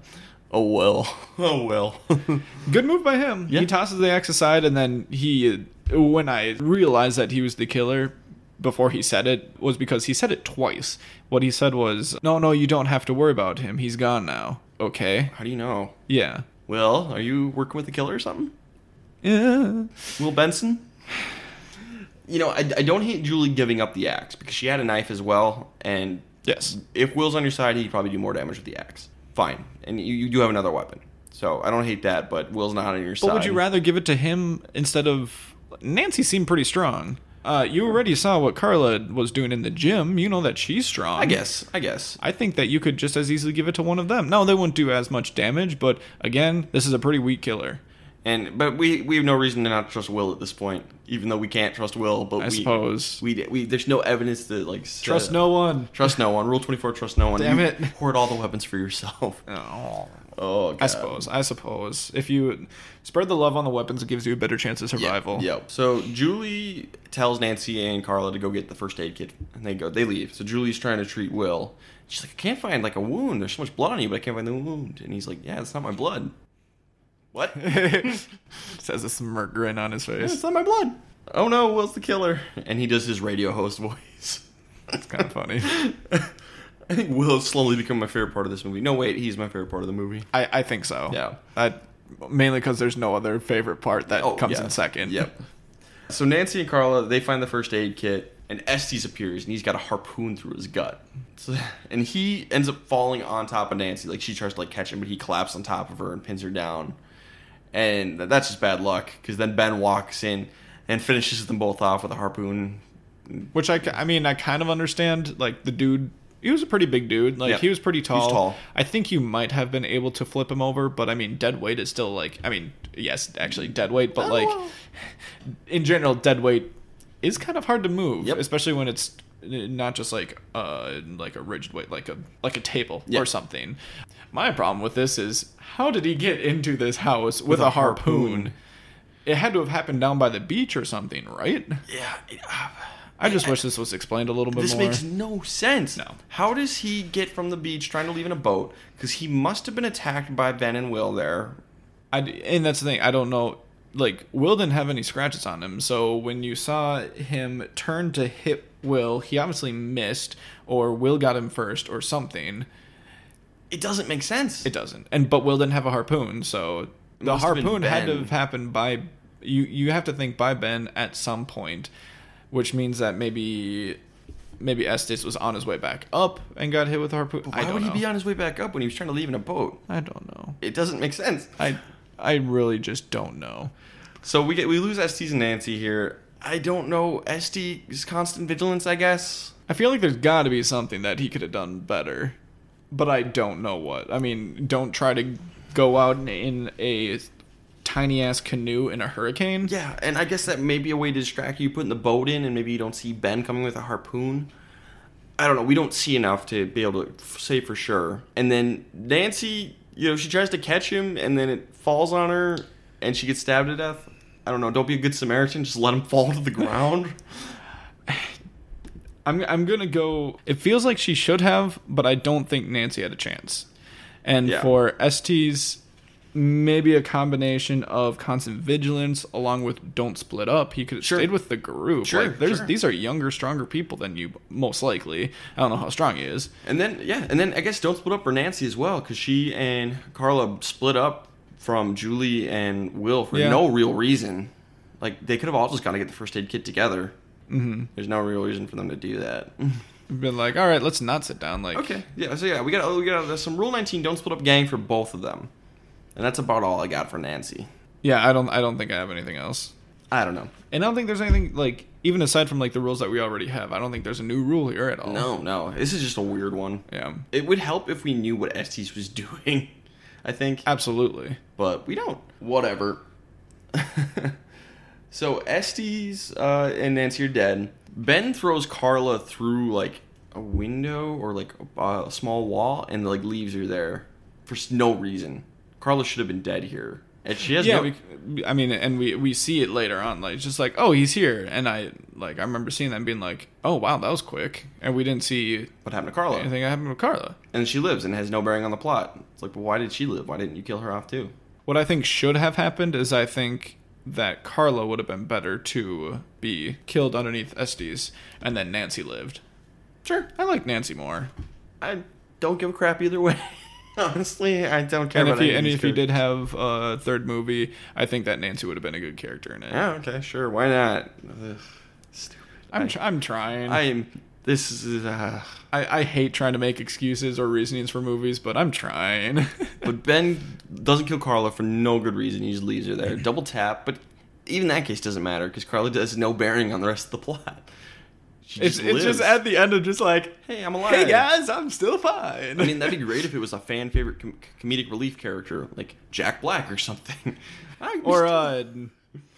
Oh well. [laughs] Oh well. [laughs] Good move by him. Yeah. He tosses the axe aside, and then he, when I realized that he was the killer, before he said it, was because he said it twice. What he said was, "No, no, you don't have to worry about him. He's gone now." Okay. How do you know? Yeah. Will, are you working with the killer or something? Yeah. Will Benson? You know, I, I don't hate Julie giving up the axe because she had a knife as well, and Yes. if Will's on your side, he'd probably do more damage with the axe. Fine, and you, you do have another weapon, so I don't hate that. But Will's not on your side. But would you rather give it to him instead of Nancy? Seemed pretty strong. Uh, you already saw what Carla was doing in the gym. You know that she's strong. I guess. I guess. I think that you could just as easily give it to one of them. No, they wouldn't do as much damage, but again, this is a pretty weak killer. And but we we have no reason to not trust Will at this point, even though we can't trust Will. But I we, suppose. we we there's no evidence to like say- Trust no one. Trust no one. Rule twenty four. Trust no one. Damn You it. [laughs] Hoard all the weapons for yourself. [laughs] Oh. Oh, God. I suppose. I suppose. If you spread the love on the weapons, it gives you a better chance of survival. Yep. So Julie tells Nancy and Carla to go get the first aid kit, and they go. They leave. So Julie's trying to treat Will. She's like, I can't find like a wound. There's so much blood on you, but I can't find the wound. And he's like, Yeah, it's not my blood. What? [laughs] [laughs] Says a smirk grin on his face. it's not my blood. Oh no, Will's the killer. And he does his radio host voice. It's kind of funny. [laughs] I think Will has slowly become my favorite part of this movie. No, wait, he's my favorite part of the movie. I, I think so. Yeah. I, mainly because there's no other favorite part that oh, comes Oh, yeah. in second. Yep. So Nancy and Carla, they find the first aid kit, and Estes appears, and he's got a harpoon through his gut. So, and he ends up falling on top of Nancy. Like she tries to like catch him, but he collapses on top of her and pins her down. And that's just bad luck because then Ben walks in and finishes them both off with a harpoon. Which I, I mean, I kind of understand. Like the dude, he was a pretty big dude. Like Yeah. he was pretty was tall. tall. I think you might have been able to flip him over, but I mean, dead weight is still like, I mean, yes, actually dead weight, but like in general, dead weight is kind of hard to move, Yep. especially when it's not just like uh like a rigid weight, like a like a table Yeah. or something. My problem with this is how did he get into this house with, a a harpoon? harpoon. It had to have happened down by the beach or something, right? Yeah. uh, I just wish this was explained a little bit This more. makes no sense. No. How does he get from the beach trying to leave in a boat? Because he must have been attacked by Ben and Will there. I, and that's the thing. I don't know. Like Will didn't have any scratches on him, so when you saw him turn to hit Will, he obviously missed, or Will got him first, or something. It doesn't make sense. It doesn't. And but Will didn't have a harpoon, so the Must harpoon had to have happened by you. You have to think by Ben at some point, which means that maybe maybe Estes was on his way back up and got hit with a harpoon. Why I don't would know. he be on his way back up when he was trying to leave in a boat? I don't know. It doesn't make sense. I I really just don't know. So we get we lose Estes and Nancy here. I don't know Estes' constant vigilance. I guess. I feel like there's got to be something that he could have done better, but I don't know what. I mean, don't try to go out in, a tiny ass canoe in a hurricane. Yeah, and I guess that may be a way to distract you, putting the boat in, and maybe you don't see Ben coming with a harpoon. I don't know. We don't see enough to be able to say for sure. And then Nancy, you know, she tries to catch him, and then it falls on her, and she gets stabbed to death. I don't know. Don't be a good Samaritan. Just let him fall to the [laughs] ground. I'm I'm gonna go. It feels like she should have, but I don't think Nancy had a chance. And Yeah. for Estes', maybe a combination of constant vigilance along with don't split up. He could have Sure. stayed with the group. Sure, like, there's sure. these are younger, stronger people than you, most likely. I don't know how strong he is. And then yeah, and then I guess don't split up for Nancy as well because she and Carla split up from Julie and Will for Yeah. no real reason. Like they could have all just gone to get the first aid kit together. Mm-hmm. There's no real reason for them to do that. Been like, all right, let's not sit down. Like, okay, yeah. So yeah, we got we got some Rule 19. Don't split up gang for both of them, and that's about all I got for Nancy. yeah, I don't, I don't think I have anything else. I don't know. And I don't think there's anything like even aside from like the rules that we already have. I don't think there's a new rule here at all. No, no. This is just a weird one. Yeah. It would help if we knew what Estes was [laughs] doing. I think. Absolutely. but we don't. Whatever. [laughs] so Estes uh, and Nancy are dead. Ben throws Carla through like a window or like a, a small wall and like leaves her there for no reason. Carla should have been dead here, and she has yeah, no. we, I mean, and we we see it later on, like just like, oh, he's here, and I like I remember seeing that and being like, oh wow, that was quick, and we didn't see what happened to Carla? anything that happened to Carla. And she lives and has no bearing on the plot. It's like, well, why did she live? Why didn't you kill her off too? What I think should have happened is I think that Carla would have been better to be killed underneath Estes, and then Nancy lived. Sure. I like Nancy more. I don't give a crap either way. [laughs] Honestly, I don't care And if about he and if he did have a third movie, I think that Nancy would have been a good character in it. Yeah, okay, sure. Why not? Ugh, stupid. I'm I- tr- I'm trying. I am. This is. Uh, I, I hate trying to make excuses or reasonings for movies, but I'm trying. [laughs] but Ben doesn't kill Carla for no good reason. He just leaves her there. Double tap, but even that case doesn't matter because Carla has no bearing on the rest of the plot. She it's just it's just at the end of just like, Hey, I'm alive. hey guys, I'm still fine. I mean, that'd be [laughs] great if it was a fan favorite com- comedic relief character like Jack Black or something. [laughs] Or uh,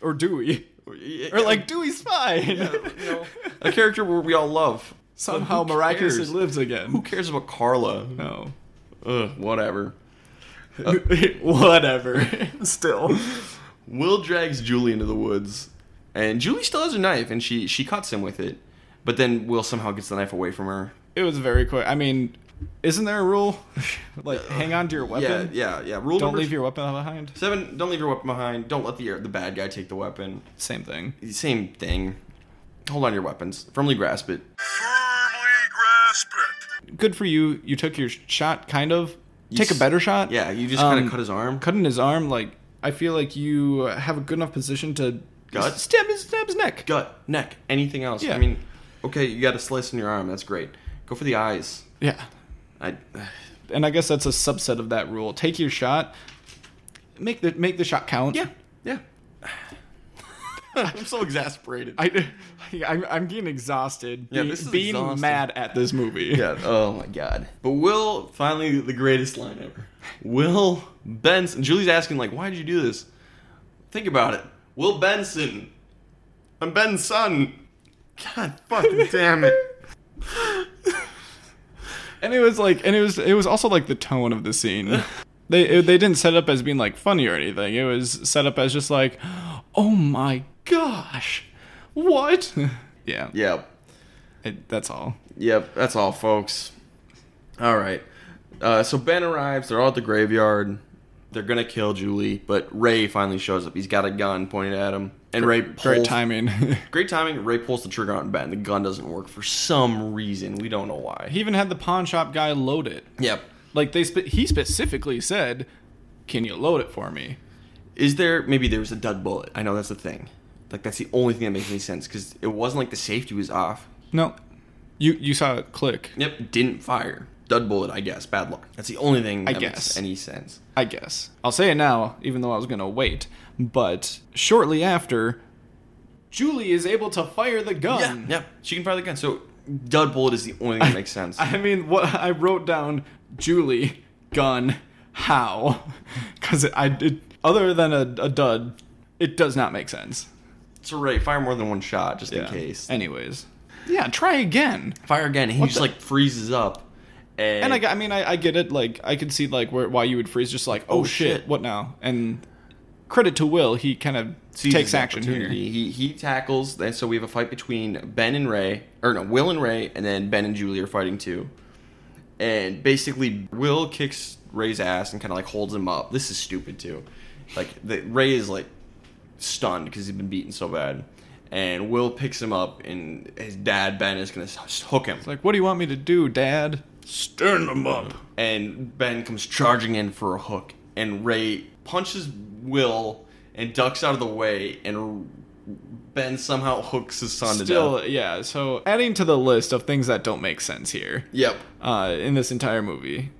or Dewey, Yeah, or like Dewey's fine. yeah, you know, a character where we all love. Somehow miraculously lives again. Who cares about Carla? No. Ugh, whatever. Uh, [laughs] whatever. [laughs] Still. Will drags Julie into the woods, and Julie still has her knife, and she she cuts him with it. But then Will somehow gets the knife away from her. It was very quick. I mean, isn't there a rule? [laughs] like, hang on to your weapon. Yeah, yeah, yeah. Rule Don't leave your weapon behind. seven. Don't leave your weapon behind. Don't let the the bad guy take the weapon. Same thing. Same thing. Hold on to your weapons. Firmly grasp it. Firmly grasp it. Good for you. You took your shot, kind of. You Take a s- better shot. Yeah, you just kind Um, of cut his arm. Cutting his arm, like I feel like you have a good enough position to Gut? stab his stab his neck. Gut, neck, anything else. Yeah. I mean, okay, you got a slice in your arm. That's great. Go for the eyes. Yeah. I. And I guess that's a subset of that rule. Take your shot. Make the make the shot count. Yeah, yeah. [laughs] I'm so exasperated. I, [laughs] I'm, I'm getting exhausted. Yeah, this is being exhausting. mad at this movie. Yeah. Oh my god. But Will finally the greatest line ever. Will Benson. Julie's asking like, why did you do this? Think about it. Will Benson. I'm Ben's son. God fucking damn it. [laughs] And it was like, and it was, it was also like the tone of the scene. they, it- they didn't set up as being like funny or anything. It was set up as just like, oh my gosh, what? [laughs] yeah, Yep. it, that's all. Yep. That's all, folks. All right. Uh, so Ben arrives. They're all at the graveyard. They're gonna kill Julie, but Ray finally shows up. He's got a gun pointed at him, and Ray pulls, Great timing. [laughs] Great timing. Ray pulls the trigger on Ben. The gun doesn't work for some reason. We don't know why. he even had the pawn shop guy load it. Yep. Like they, spe- he specifically said, "Can you load it for me?" Is there maybe there was a dud bullet? I know that's the thing. Like that's the only thing that makes any sense because it wasn't like the safety was off. No, you you saw it click. Yep, didn't fire. Dud bullet, I guess. Bad luck. That's the only thing I guess. makes any sense. I guess. I'll say it now, even though I was gonna wait. But shortly after, Julie is able to fire the gun. Yeah, yeah. She can fire the gun. So dud bullet is the only thing that makes sense. [laughs] I mean, what I wrote down: Julie, gun, how? Because I did. Other than a, a dud, it does not make sense. So Ray, fire more than one shot just in case. Anyways, yeah, try again. fire again. He just the- like freezes up. And, And I, I mean, I, I get it. Like, I could see like where why you would freeze, just like, oh, Oh, shit, shit. what now? And credit to Will, he kind of seizes takes the action here. opportunity. He he tackles, and so we have a fight between Ben and Ray, or no, Will and Ray, and then Ben and Julie are fighting too. And basically, Will kicks Ray's ass and kind of like holds him up. This is stupid too. Like the, Ray is like stunned because he's been beaten so bad, and Will picks him up, and his dad Ben is gonna hook him. It's like, what do you want me to do, Dad? Stand him up. And Ben comes charging in for a hook, and Ray punches Will and ducks out of the way, and Ben somehow hooks his son to Still, death. yeah. So adding to the list of things that don't make sense here Yep. uh, in this entire movie.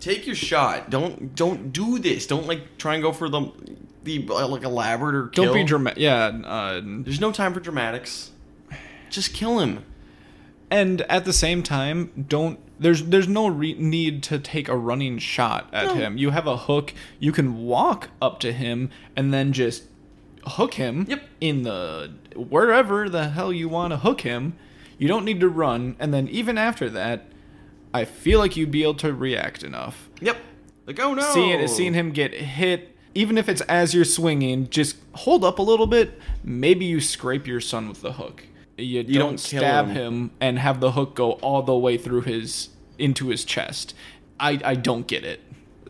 Take your shot. Don't don't do this. Don't like try and go for the the uh, like elaborate or Don't be dramatic. Yeah. Uh, There's no time for dramatics. Just kill him. and at the same time, don't. There's there's no re- need to take a running shot at No. him. You have a hook. You can walk up to him and then just hook him. Yep. In the wherever the hell you want to hook him. You don't need to run. And then even after that, I feel like you'd be able to react enough. Yep. Like oh no. seeing it, seeing him get hit even if it's as you're swinging just hold up a little bit maybe you scrape your son with the hook you, don't, don't stab him. him. and have the hook go all the way through his into his chest i i don't get it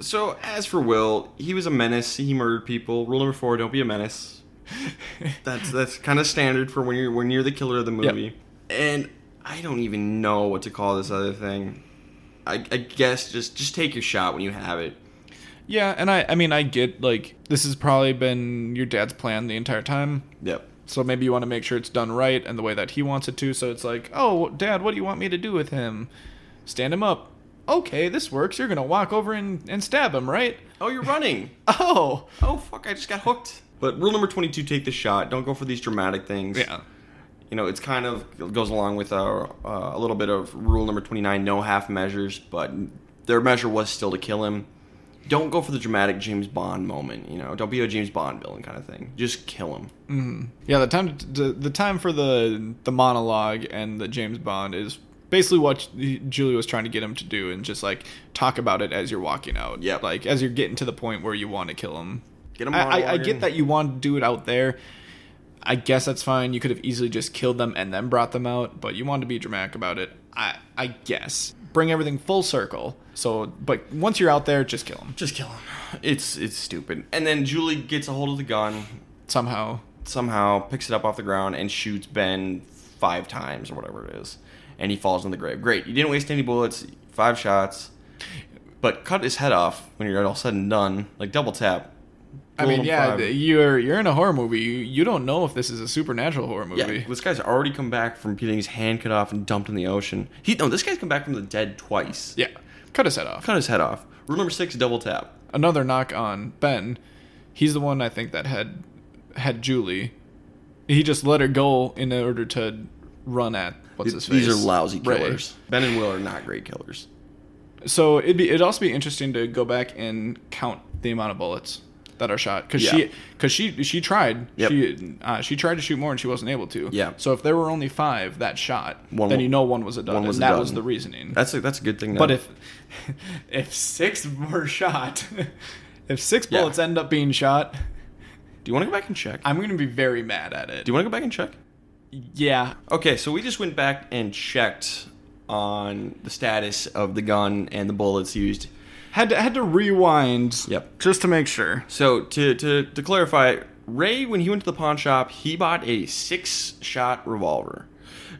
So as for Will, he was a menace. He murdered people. Rule number four: don't be a menace. [laughs] that's that's kind of standard for when you're when you're the killer of the movie. And I don't even know what to call this other thing. I, I guess just just take your shot when you have it. yeah and i i mean i get like this has probably been your dad's plan the entire time Yep. so maybe you want to make sure it's done right and the way that he wants it to so it's like oh dad what do you want me to do with him stand him up okay this works you're gonna walk over and, and stab him right Oh, you're running. [laughs] oh oh fuck! I just got hooked. But rule number twenty-two: take the shot. Don't go for these dramatic things. yeah you know, it's kind of it goes along with uh, uh, a little bit of rule number 29 no half measures, but their measure was still to kill him. Don't go for the dramatic James Bond moment, you know. Don't be a James Bond villain kind of thing. Just kill him. Yeah, the time the, the time for the the monologue and the James Bond is basically what Julie was trying to get him to do, and just like talk about it as you're walking out. Yeah, like as you're getting to the point where you want to kill him. Get him I, I, I get that you want to do it out there. I guess that's fine. You could have easily just killed them and then brought them out, but you wanted to be dramatic about it. I I guess bring everything full circle. So, but once you're out there, just kill them Just kill him. It's it's stupid. And then Julie gets a hold of the gun, somehow. somehow picks it up off the ground and shoots Ben five times or whatever it is, and he falls in the grave. Great, you didn't waste any bullets. Five shots, but cut his head off when you're all said and done. Like double tap. I mean, yeah, five. you're you're in a horror movie. You, you don't know if this is a supernatural horror movie. Yeah, this guy's already come back from getting his hand cut off and dumped in the ocean. He no, this guy's come back from the dead twice. Yeah, cut his head off. Cut his head off. Rule number six: double tap. Another knock on Ben. He's the one I think that had had Julie. He just let her go in order to run at what's his face. These are lousy Ray. killers. Ben and Will are not great killers. So it'd be it'd also be interesting to go back and count the amount of bullets that are shot because Yeah. she because she she tried Yep. she uh, she tried to shoot more and she wasn't able to. Yeah. So if there were only five that shot, One then you know one was a dud. one was and that was the reasoning. That's a, that's a good thing. But if [laughs] if six were shot, [laughs] if six Yeah. bullets end up being shot, do you want to go back and check? I'm going to be very mad at it. do you want to go back and check? yeah, Okay, so we just went back and checked on the status of the gun and the bullets used. Had to had to rewind. Yep. Just to make sure. So to to to clarify, Ray when he went to the pawn shop, he bought a six-shot revolver.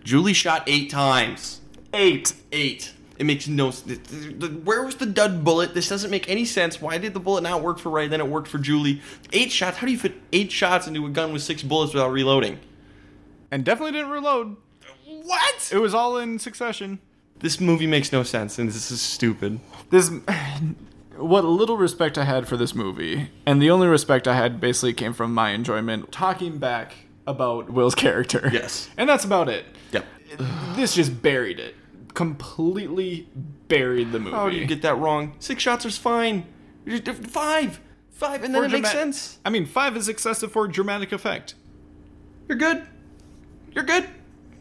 Julie shot eight times. Eight. Eight. It makes no. s- th- th- th- Where was the dud bullet? This doesn't make any sense. Why did the bullet not work for Ray? Then it worked for Julie. Eight shots. How do you fit eight shots into a gun with six bullets without reloading? And definitely didn't reload. What? It was all in succession. This movie makes no sense, and this is stupid. This [sighs] what little respect I had for this movie, and the only respect I had basically came from my enjoyment talking back about Will's character. Yes. And that's about it. Yep. [sighs] This just buried it. Completely buried the oh, movie. How do you get that wrong? Six shots is fine. Five. Five, and then For it makes sense. I mean, five is excessive for dramatic effect. You're good. You're good.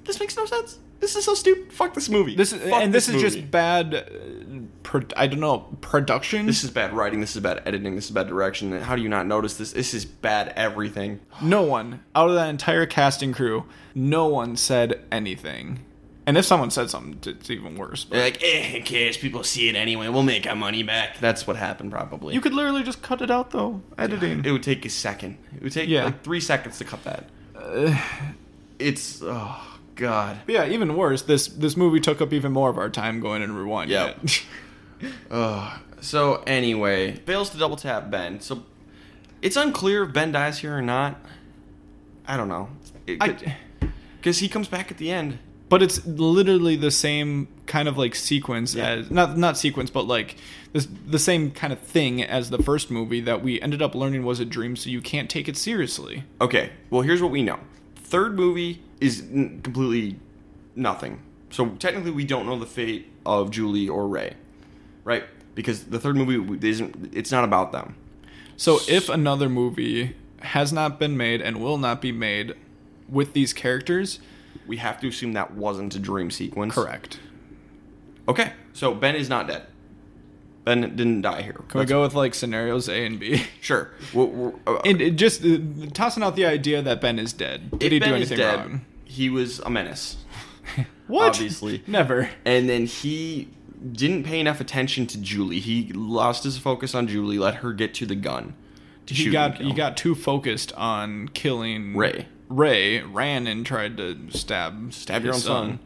This makes no sense. This is so stupid. Fuck this movie. This is, Fuck and this, is movie. just bad. Uh, pro, I don't know production. This is bad writing. This is bad editing. This is bad direction. How do you not notice this? This is bad everything. no one out of that entire casting crew. No one said anything. And if someone said something, it's even worse. But like, eh, who cares? People see it anyway. We'll make our money back. That's what happened, probably. you could literally just cut it out, though. Editing. It would take a second. It would take Yeah. like three seconds to cut that. it's oh god. But yeah, even worse. This this movie took up even more of our time going and rewinding Yep. it. [laughs] So anyway, fails to double tap Ben. So it's unclear if Ben dies here or not. I don't know. I- Because he comes back at the end. but it's literally the same kind of like sequence Yeah. as not not sequence, but like this the same kind of thing as the first movie that we ended up learning was a dream. So you can't take it seriously. Okay, well, here's what we know. Third movie is n- completely nothing. So technically, we don't know the fate of Julie or Ray, right? Because the third movie isn't. It's not about them. So if another movie has not been made and will not be made with these characters, We have to assume that wasn't a dream sequence. correct. Okay, so Ben is not dead. Ben didn't die here. Can we go with like scenarios A and B? [laughs] Sure. We're, we're, uh, And it just uh, tossing out the idea that Ben is dead. Did he ben do anything dead, wrong? He was a menace. [laughs] What? Obviously. Never. and then he didn't pay enough attention to Julie. He lost his focus on Julie, let her get to the gun. To He got he got too focused on killing Ray. Ray ran and tried to stab stab your own his son.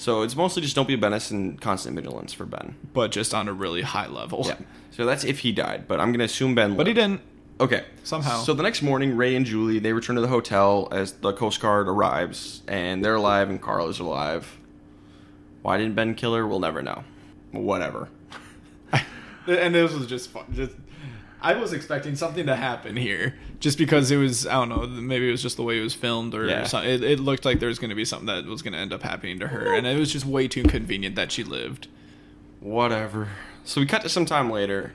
So it's mostly just don't be a menace and constant vigilance for Ben. but just on a really high level. Yeah. So that's if he died, but I'm gonna assume Ben. But he lived. didn't. Okay. Somehow. So the next morning, Ray and Julie they return to the hotel as the Coast Guard arrives, and they're alive, and Carl is alive. Why didn't Ben kill her? We'll never know. Whatever. [laughs] And this was just fun. Just I was expecting something to happen here, just because it was I don't know maybe it was just the way it was filmed or Yeah. something. It, it looked like there was going to be something that was going to end up happening to her, and it was just way too convenient that she lived. Whatever. So we cut to some time later,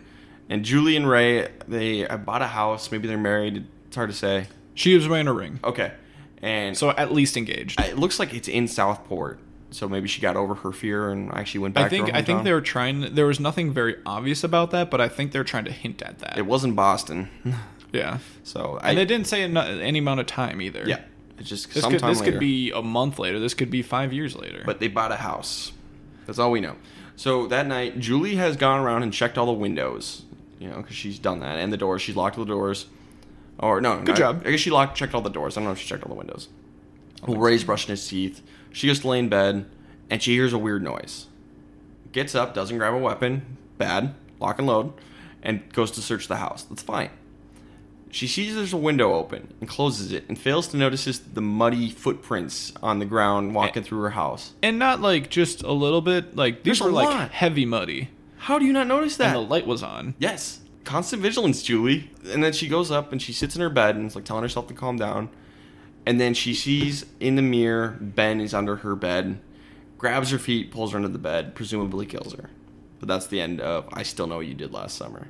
and Julie and Ray they bought a house. Maybe they're married. It's hard to say. She was wearing a ring, Okay. And so at least engaged. it looks like it's in Southport. So maybe she got over her fear and actually went back. I think I think they were trying. There was nothing very obvious about that, but I think they're trying to hint at that. It wasn't Boston, [laughs] yeah, so I. and they didn't say any amount of time either. Yeah, it's just this could this later. could be a month later. This could be five years later. But they bought a house. That's all we know. So that night, Julie has gone around and checked all the windows. You know, because she's done that, and the doors. She's locked all the doors. Or no, Good no, job. I guess she locked, checked all the doors. I don't know if she checked all the windows. Well, Ray's brushing his teeth. She to lay in bed, and she hears a weird noise. Gets up, doesn't grab a weapon. Bad. Lock and load, and goes to search the house. That's fine. She sees there's a window open and closes it, and fails to notice the muddy footprints on the ground walking through her house. and not like just a little bit. Like these There's were like lot. heavy muddy, How do you not notice that? and the light was on. yes. Constant vigilance, Julie. And then she goes up and she sits in her bed and is like telling herself to calm down. And then she sees in the mirror Ben is under her bed, grabs her feet, pulls her under the bed, presumably kills her. But that's the end of I Still Know What You Did Last Summer.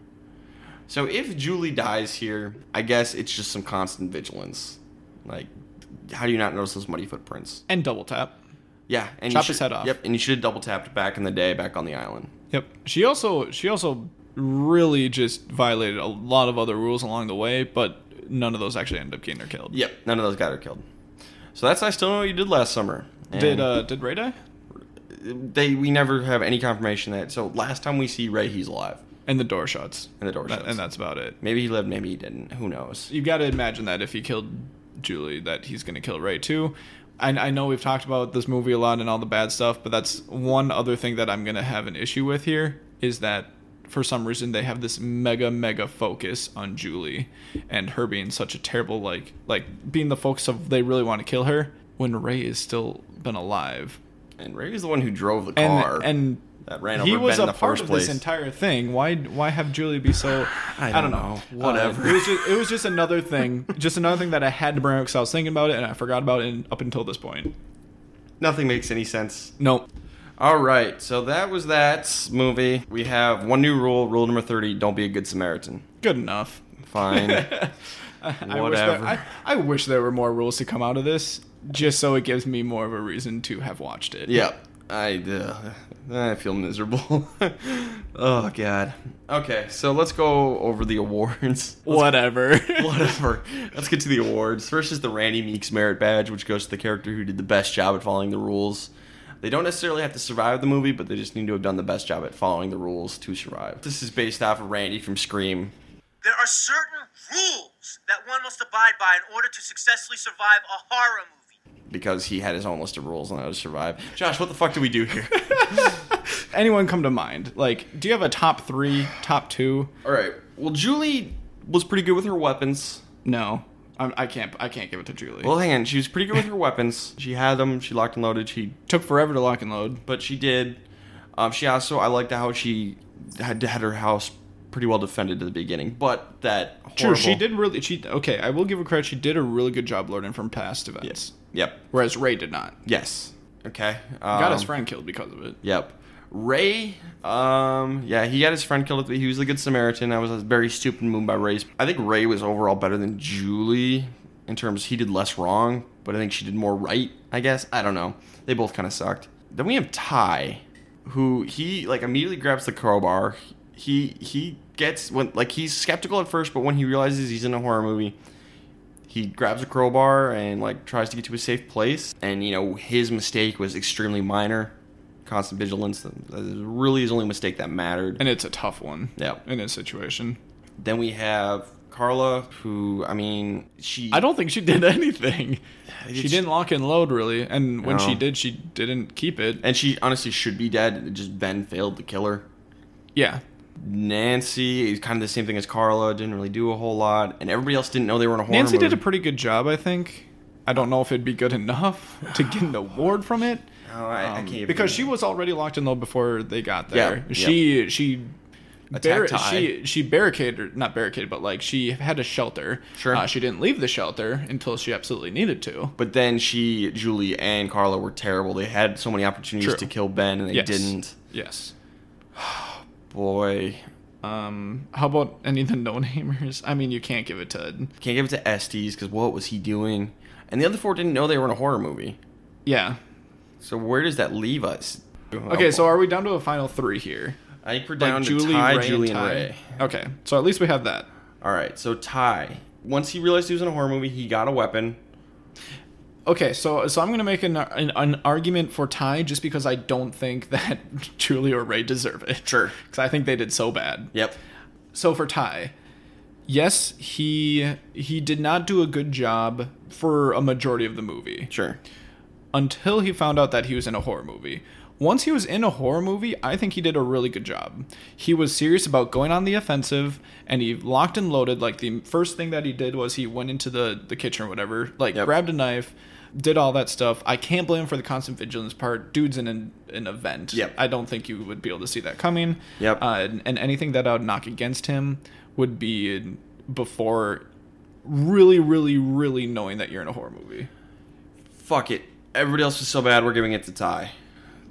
So if Julie dies here, I guess it's just some constant vigilance. Like, how do you not notice those muddy footprints? And double tap. Yeah, and Chop you his head off. Yep, and you should have double tapped back in the day, back on the island. Yep. She also she also really just violated a lot of other rules along the way, but none of those actually ended up getting her killed. Yep, none of those got her killed. So that's I still know what you did last summer. Did uh did Ray die? they? We never have any confirmation that. So last time we see Ray, he's alive, And the door shuts. and the door shuts. and that's about it. maybe he lived, maybe he didn't. Who knows? You've got to imagine that if he killed Julie, that he's going to kill Ray too. I, I know we've talked about this movie a lot and all the bad stuff, but that's one other thing that I'm going to have an issue with here is that for some reason they have this mega mega focus on Julie and her being such a terrible like like being the focus of they really want to kill her when Ray is still been alive. And Ray is the one who drove the car. and that ran he over was Ben in the part first of place. this entire thing. Why why have Julie be so? [sighs] I don't don't know. know. Whatever. Uh, it was just it was just another thing, just another thing that I had to bring up because I was thinking about it and I forgot about it up until this point. Nothing makes any sense. Nope. All right, so that was that movie. We have one new rule. Rule number thirty: Don't be a good Samaritan. Good enough. Fine. [laughs] I wish, Whatever. there, I, I wish there were more rules to come out of this, just so it gives me more of a reason to have watched it. Yep. I uh, I feel miserable. [laughs] oh god. Okay, so let's go over the awards. [laughs] Whatever. Whatever. Let's get to the awards. First is the Randy Meeks Merit Badge, which goes to the character who did the best job at following the rules. They don't necessarily have to survive the movie, but they just need to have done the best job at following the rules to survive. This is based off of Randy from Scream. There are certain rules that one must abide by in order to successfully survive a horror movie. because he had his own list of rules on how to survive. Josh, what the fuck do we do here? [laughs] Anyone come to mind? Like, do you have a top three, top two? All right. Well, Julie was pretty good with her weapons. No. I'm, I can't. I can't give it to Julie. Well, hang on. She was pretty good with her weapons. She had them. She locked and loaded. She, took forever to lock and load. but she did. Um, she also, I liked how she had had her house pretty well defended at the beginning. But that True, she did really. She okay. I will give her credit. She did a really good job learning from past events, Yep. whereas Ray did not. Yes. Okay. Got his Um, friend killed because of it. Yep. Ray, um, yeah, he got his friend killed. He was the good Samaritan. That was a very stupid move by Ray. I think Ray was overall better than Julie in terms he did less wrong, but I think she did more right. I guess I don't know. They both kind of sucked. Then we have Ty, who he like immediately grabs the crowbar. He he gets when like he's skeptical at first, but when he realizes he's in a horror movie, he grabs a crowbar and like tries to get to a safe place and you know his mistake was extremely minor constant vigilance that is really his only mistake that mattered And it's a tough one. Yeah. In this situation, then we have carla who i mean she I don't think she did anything. [sighs] She didn't lock and load really, and when she did, she didn't keep it. and she honestly should be dead just ben failed to kill her Yeah. nancy is kind of the same thing as carla didn't really do a whole lot and everybody else didn't know they were in a horror Nancy did a pretty good job, I think. I don't know if it'd be good enough to get an award from it. Oh, I, I um, can't even- because she was already locked in load before they got there. Yeah, She she Attacked Ty. she she barricaded not barricaded but like she had a shelter. Sure. Uh, she didn't leave the shelter until she absolutely needed to. but then she julie and carla were terrible they had so many opportunities True. to kill ben and they Yes. didn't Yes. [sighs] boy Um, how about any of the no namers? I mean, you can't give it to. Can't give it to Estes because what was he doing? And the other four didn't know they were in a horror movie. Yeah. So where does that leave us? Okay, so are we down to a final three here? I think we're Like down to Ty, Julie, and Ty? Ray. Okay, so at least we have that. All right, so Ty. Once he realized he was in a horror movie, he got a weapon. Okay, so so I'm gonna make an, an an argument for Ty just because I don't think [laughs] that Julie or Ray deserve it. Sure. because I think they did so bad. Yep. So for Ty, yes, he he did not do a good job for a majority of the movie Sure. Until he found out that he was in a horror movie. Once he was in a horror movie, I think he did a really good job. He was serious about going on the offensive and he locked and loaded. Like the first thing that he did was he went into the, the kitchen or whatever, like Yep. grabbed a knife, did all that stuff. I can't blame him for the constant vigilance part. Dude's in an, an event. Yep. I don't think you would be able to see that coming. Yep. Uh, and, and anything that I would knock against him would be before really, really, really knowing that you're in a horror movie. Fuck it. Everybody else was so bad, we're giving it to Ty.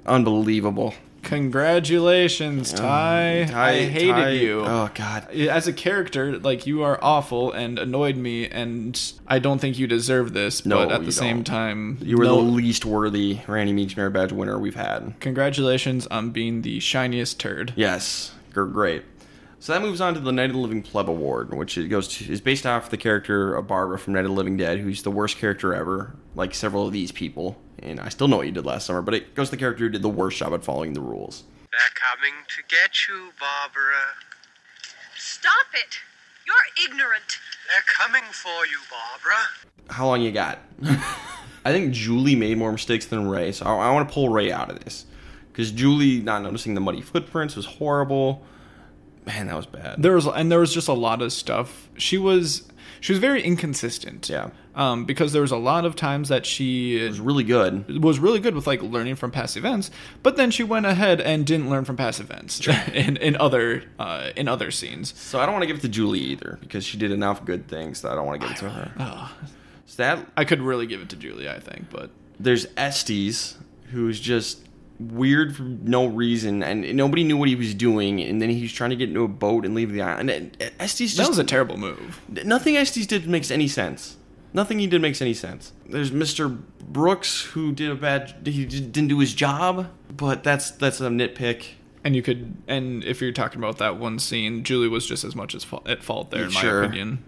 Unbelievable. Congratulations, Ty. Ty- I hated Ty- you. Oh God. As a character, like you are awful and annoyed me, and I don't think you deserve this. No, but at the same don't. time, You were no- the least worthy Randy Meeks Merit Badge winner we've had. Congratulations on being the shiniest turd. Yes, gr- great. So that moves on to the Night of the Living Pleb Award, which it goes to, is based off the character of Barbara from Night of the Living Dead, who's the worst character ever, like several of these people. And I still know what you did last summer, but it goes to the character who did the worst job at following the rules. They're coming to get you, Barbara. Stop it! You're ignorant. They're coming for you, Barbara. How long you got? [laughs] I think Julie made more mistakes than Ray, so I, I want to pull Ray out of this because Julie not noticing the muddy footprints was horrible. Man, that was bad. There was and there was just a lot of stuff. She was she was very inconsistent. Yeah. Um, because there was a lot of times that she it was really good. was really good with like learning from past events, but then she went ahead and didn't learn from past events [laughs] in in other uh, in other scenes. So I don't want to give it to Julie either because she did enough good things that I don't want to give it to her. So that I could really give it to Julie, I think, but there's Estes, who's just weird for no reason, and nobody knew what he was doing, and then he's trying to get into a boat and leave the island. And Estes just that was a terrible move. nothing Estes did makes any sense. Nothing he did makes any sense. There's Mr. Brooks who did a bad. He didn't do his job, but that's that's a nitpick. And you could, and if you're talking about that one scene, Julie was just as much as fa- at fault there, in Sure. my opinion.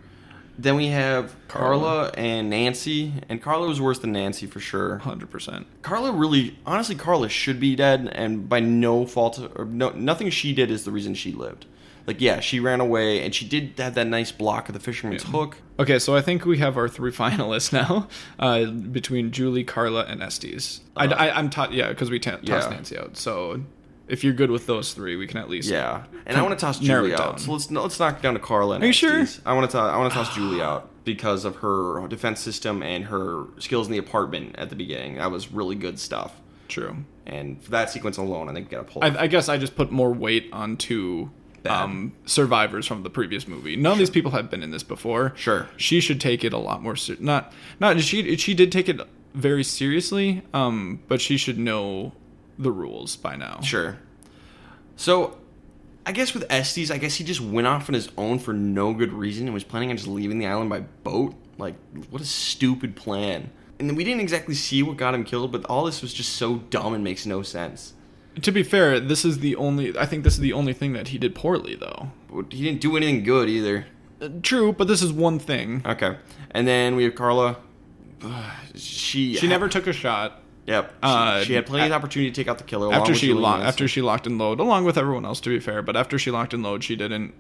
Then we have Carla Carla. and Nancy, and Carla was worse than Nancy for sure. Hundred percent. Carla really, honestly, Carla should be dead, and by no fault or no, nothing she did is the reason she lived. Like, yeah, she ran away, and she did have that nice block of the fisherman's hook. Okay, so I think we have our three [laughs] finalists now, uh, between Julie, Carla, and Estes. I, I, am taught, yeah, because we ta- tossed Uh, Yeah. Nancy out. So If you're good with those three, we can at least Yeah, and I want to toss narrow Julie it out. So let's let's knock down to Carla. And Are you sure? Estes. I want to I want to toss [sighs] Julie out because of her defense system and her skills in the apartment at the beginning. That was really good stuff. True. And for that sequence alone, I think got to pull. I, I guess I just put more weight onto um, survivors from the previous movie. None of these people have been in this before. Sure. she should take it a lot more. Ser- not not she she did take it very seriously. Um, but she should know the rules by now. Sure. So, I guess with Estes, I guess he just went off on his own for no good reason and was planning on just leaving the island by boat. Like, what a stupid plan. And we didn't exactly see what got him killed, but all this was just so dumb and makes no sense. To be fair, this is the only. I think this is the only thing that he did poorly, though. He didn't do anything good either. Uh, True, but this is one thing. Okay. And then we have Carla. [sighs] She She never took a shot Yep. She, Uh, she had plenty of opportunity to take out the killer. after she locked after she locked and load, along with everyone else. To be fair, but after she locked and load, she didn't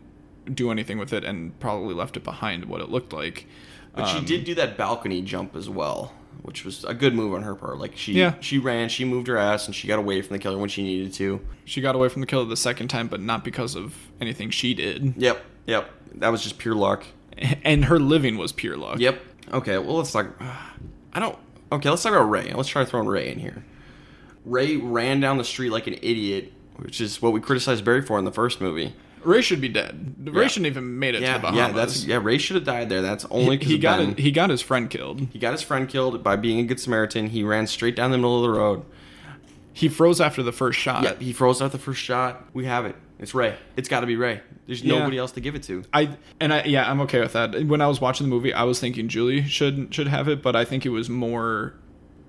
do anything with it and probably left it behind what it looked like. But she Um, did do that balcony jump as well, which was a good move on her part. Like she Yeah. she ran, she moved her ass, and she got away from the killer when she needed to. She got away from the killer the second time, but not because of anything she did. Yep, yep. That was just pure luck. [laughs] And her living was pure luck. Yep. Okay, well let's talk. [sighs] I don't. Okay, let's talk about Ray. Let's try throwing Ray in here. Ray ran down the street like an idiot, which is what we criticized Barry for in the first movie. Ray should be dead. Ray Yeah. shouldn't even made it Yeah, to the Bahamas. yeah, that's yeah. Ray should have died there. That's only he, because he got it, he got his friend killed. He got his friend killed by being a good Samaritan. He ran straight down the middle of the road. He froze after the first shot. Yeah, he froze after the first shot. We have it. It's Ray. It's got to be Ray. There's Yeah. nobody else to give it to. I and I yeah, I'm okay with that. When I was watching the movie, I was thinking Julie should should have it, but I think it was more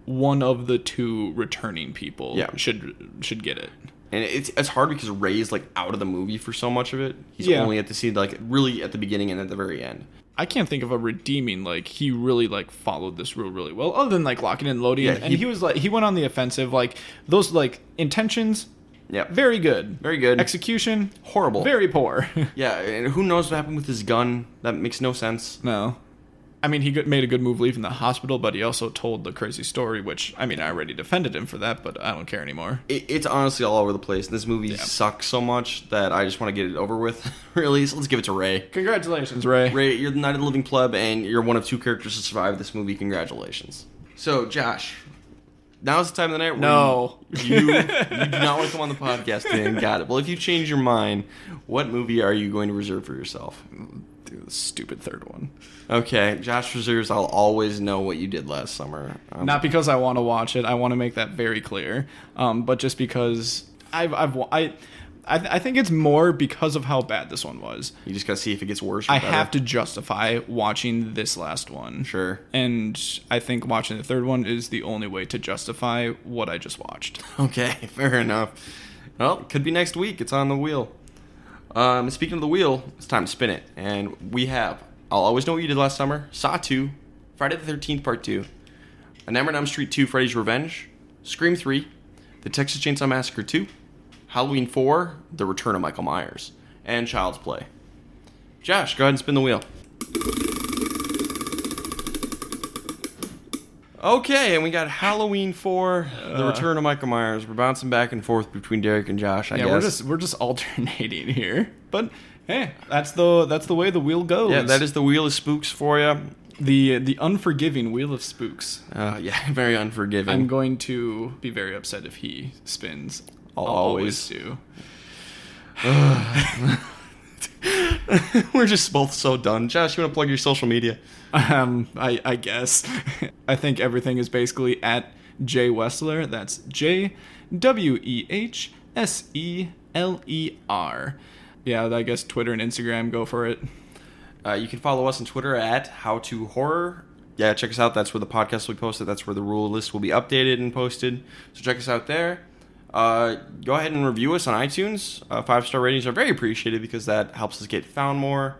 one of the two returning people Yeah. should should get it. And it's it's hard because Ray's like out of the movie for so much of it. He's Yeah. only at the scene like really at the beginning and at the very end. I can't think of a redeeming like he really like followed this rule really well, other than like locking and loading. Yeah, and he- he was like he went on the offensive. Like those like intentions, Yeah. very good, Very good. Execution, Horrible. very poor. [laughs] Yeah, and who knows what happened with his gun? That makes no sense. no, I mean he made a good move leaving the hospital, but he also told the crazy story, which I mean I already defended him for that, but I don't care anymore. It, it's honestly all over the place. This movie sucks so much that I just want to get it over with. [laughs] really, so let's give it to Ray. Congratulations, Ray. Ray, you're the Night of the Living Pleb, and you're one of two characters to survive this movie. Congratulations. So, Josh, now's the time of the night where No. you, you, you [laughs] do not want to come on the podcast. Then got it. Well, if you change your mind, what movie are you going to reserve for yourself? Dude, the stupid third one. Okay, Josh reserves. I'll always know what you did last summer. Um, Not because I want to watch it. I want to make that very clear. Um, but just because I've I've wa- I. I, I think it's more because of how bad this one was. you just gotta see if it gets worse. Or I better. have to justify watching this last one. Sure. And I think watching the third one is the only way to justify what I just watched. [laughs] Okay, fair enough. Well, it could be next week. It's on the wheel. Um, speaking of the wheel, it's time to spin it. And we have I'll Always Know What You Did Last Summer, Saw 2, Friday the 13th Part 2, A Nightmare on Elm Street 2, Freddy's Revenge, Scream 3, The Texas Chainsaw Massacre 2, Halloween 4, The Return of Michael Myers, and Child's Play. Josh, go ahead and spin the wheel. Okay, and we got Halloween 4, The Return of Michael Myers. We're bouncing back and forth between Derek and Josh, I yeah, guess. we're just we're just alternating [laughs] here. But hey, that's the that's the way the wheel goes. yeah, that is the Wheel of Spooks for you. the the unforgiving wheel of spooks. Uh, yeah, [laughs] very unforgiving. I'm going to be very upset if he spins. I'll I'll always- always do. [sighs] We're just both so done. Josh, you want to plug your social media? Um, I, I guess. [laughs] I think everything is basically at Jay Wessler. That's J W E H S E L E R. Yeah, I guess Twitter and Instagram go for it. Uh, you can follow us on Twitter at How to Horror. Yeah, check us out. That's where the podcast will be posted. That's where the rule list will be updated and posted. So check us out there. Uh, go ahead and review us on iTunes. Uh, Five star ratings are very appreciated because that helps us get found more.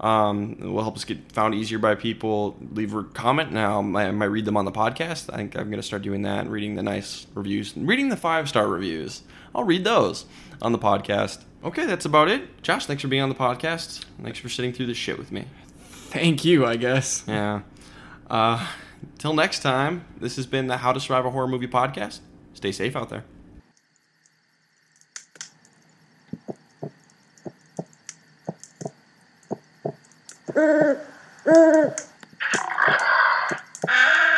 Um, it will help us get found easier by people. Leave a comment now. I might read them on the podcast. I think I'm going to start doing that. Reading the nice reviews, reading the five star reviews. I'll read those on the podcast. Okay, that's about it. Josh, thanks for being on the podcast. Thanks for sitting through this shit with me. Thank you, I guess. Yeah. Uh, till next time, this has been the How to Survive a Horror Movie podcast. Stay safe out there. Ah! [laughs] [laughs]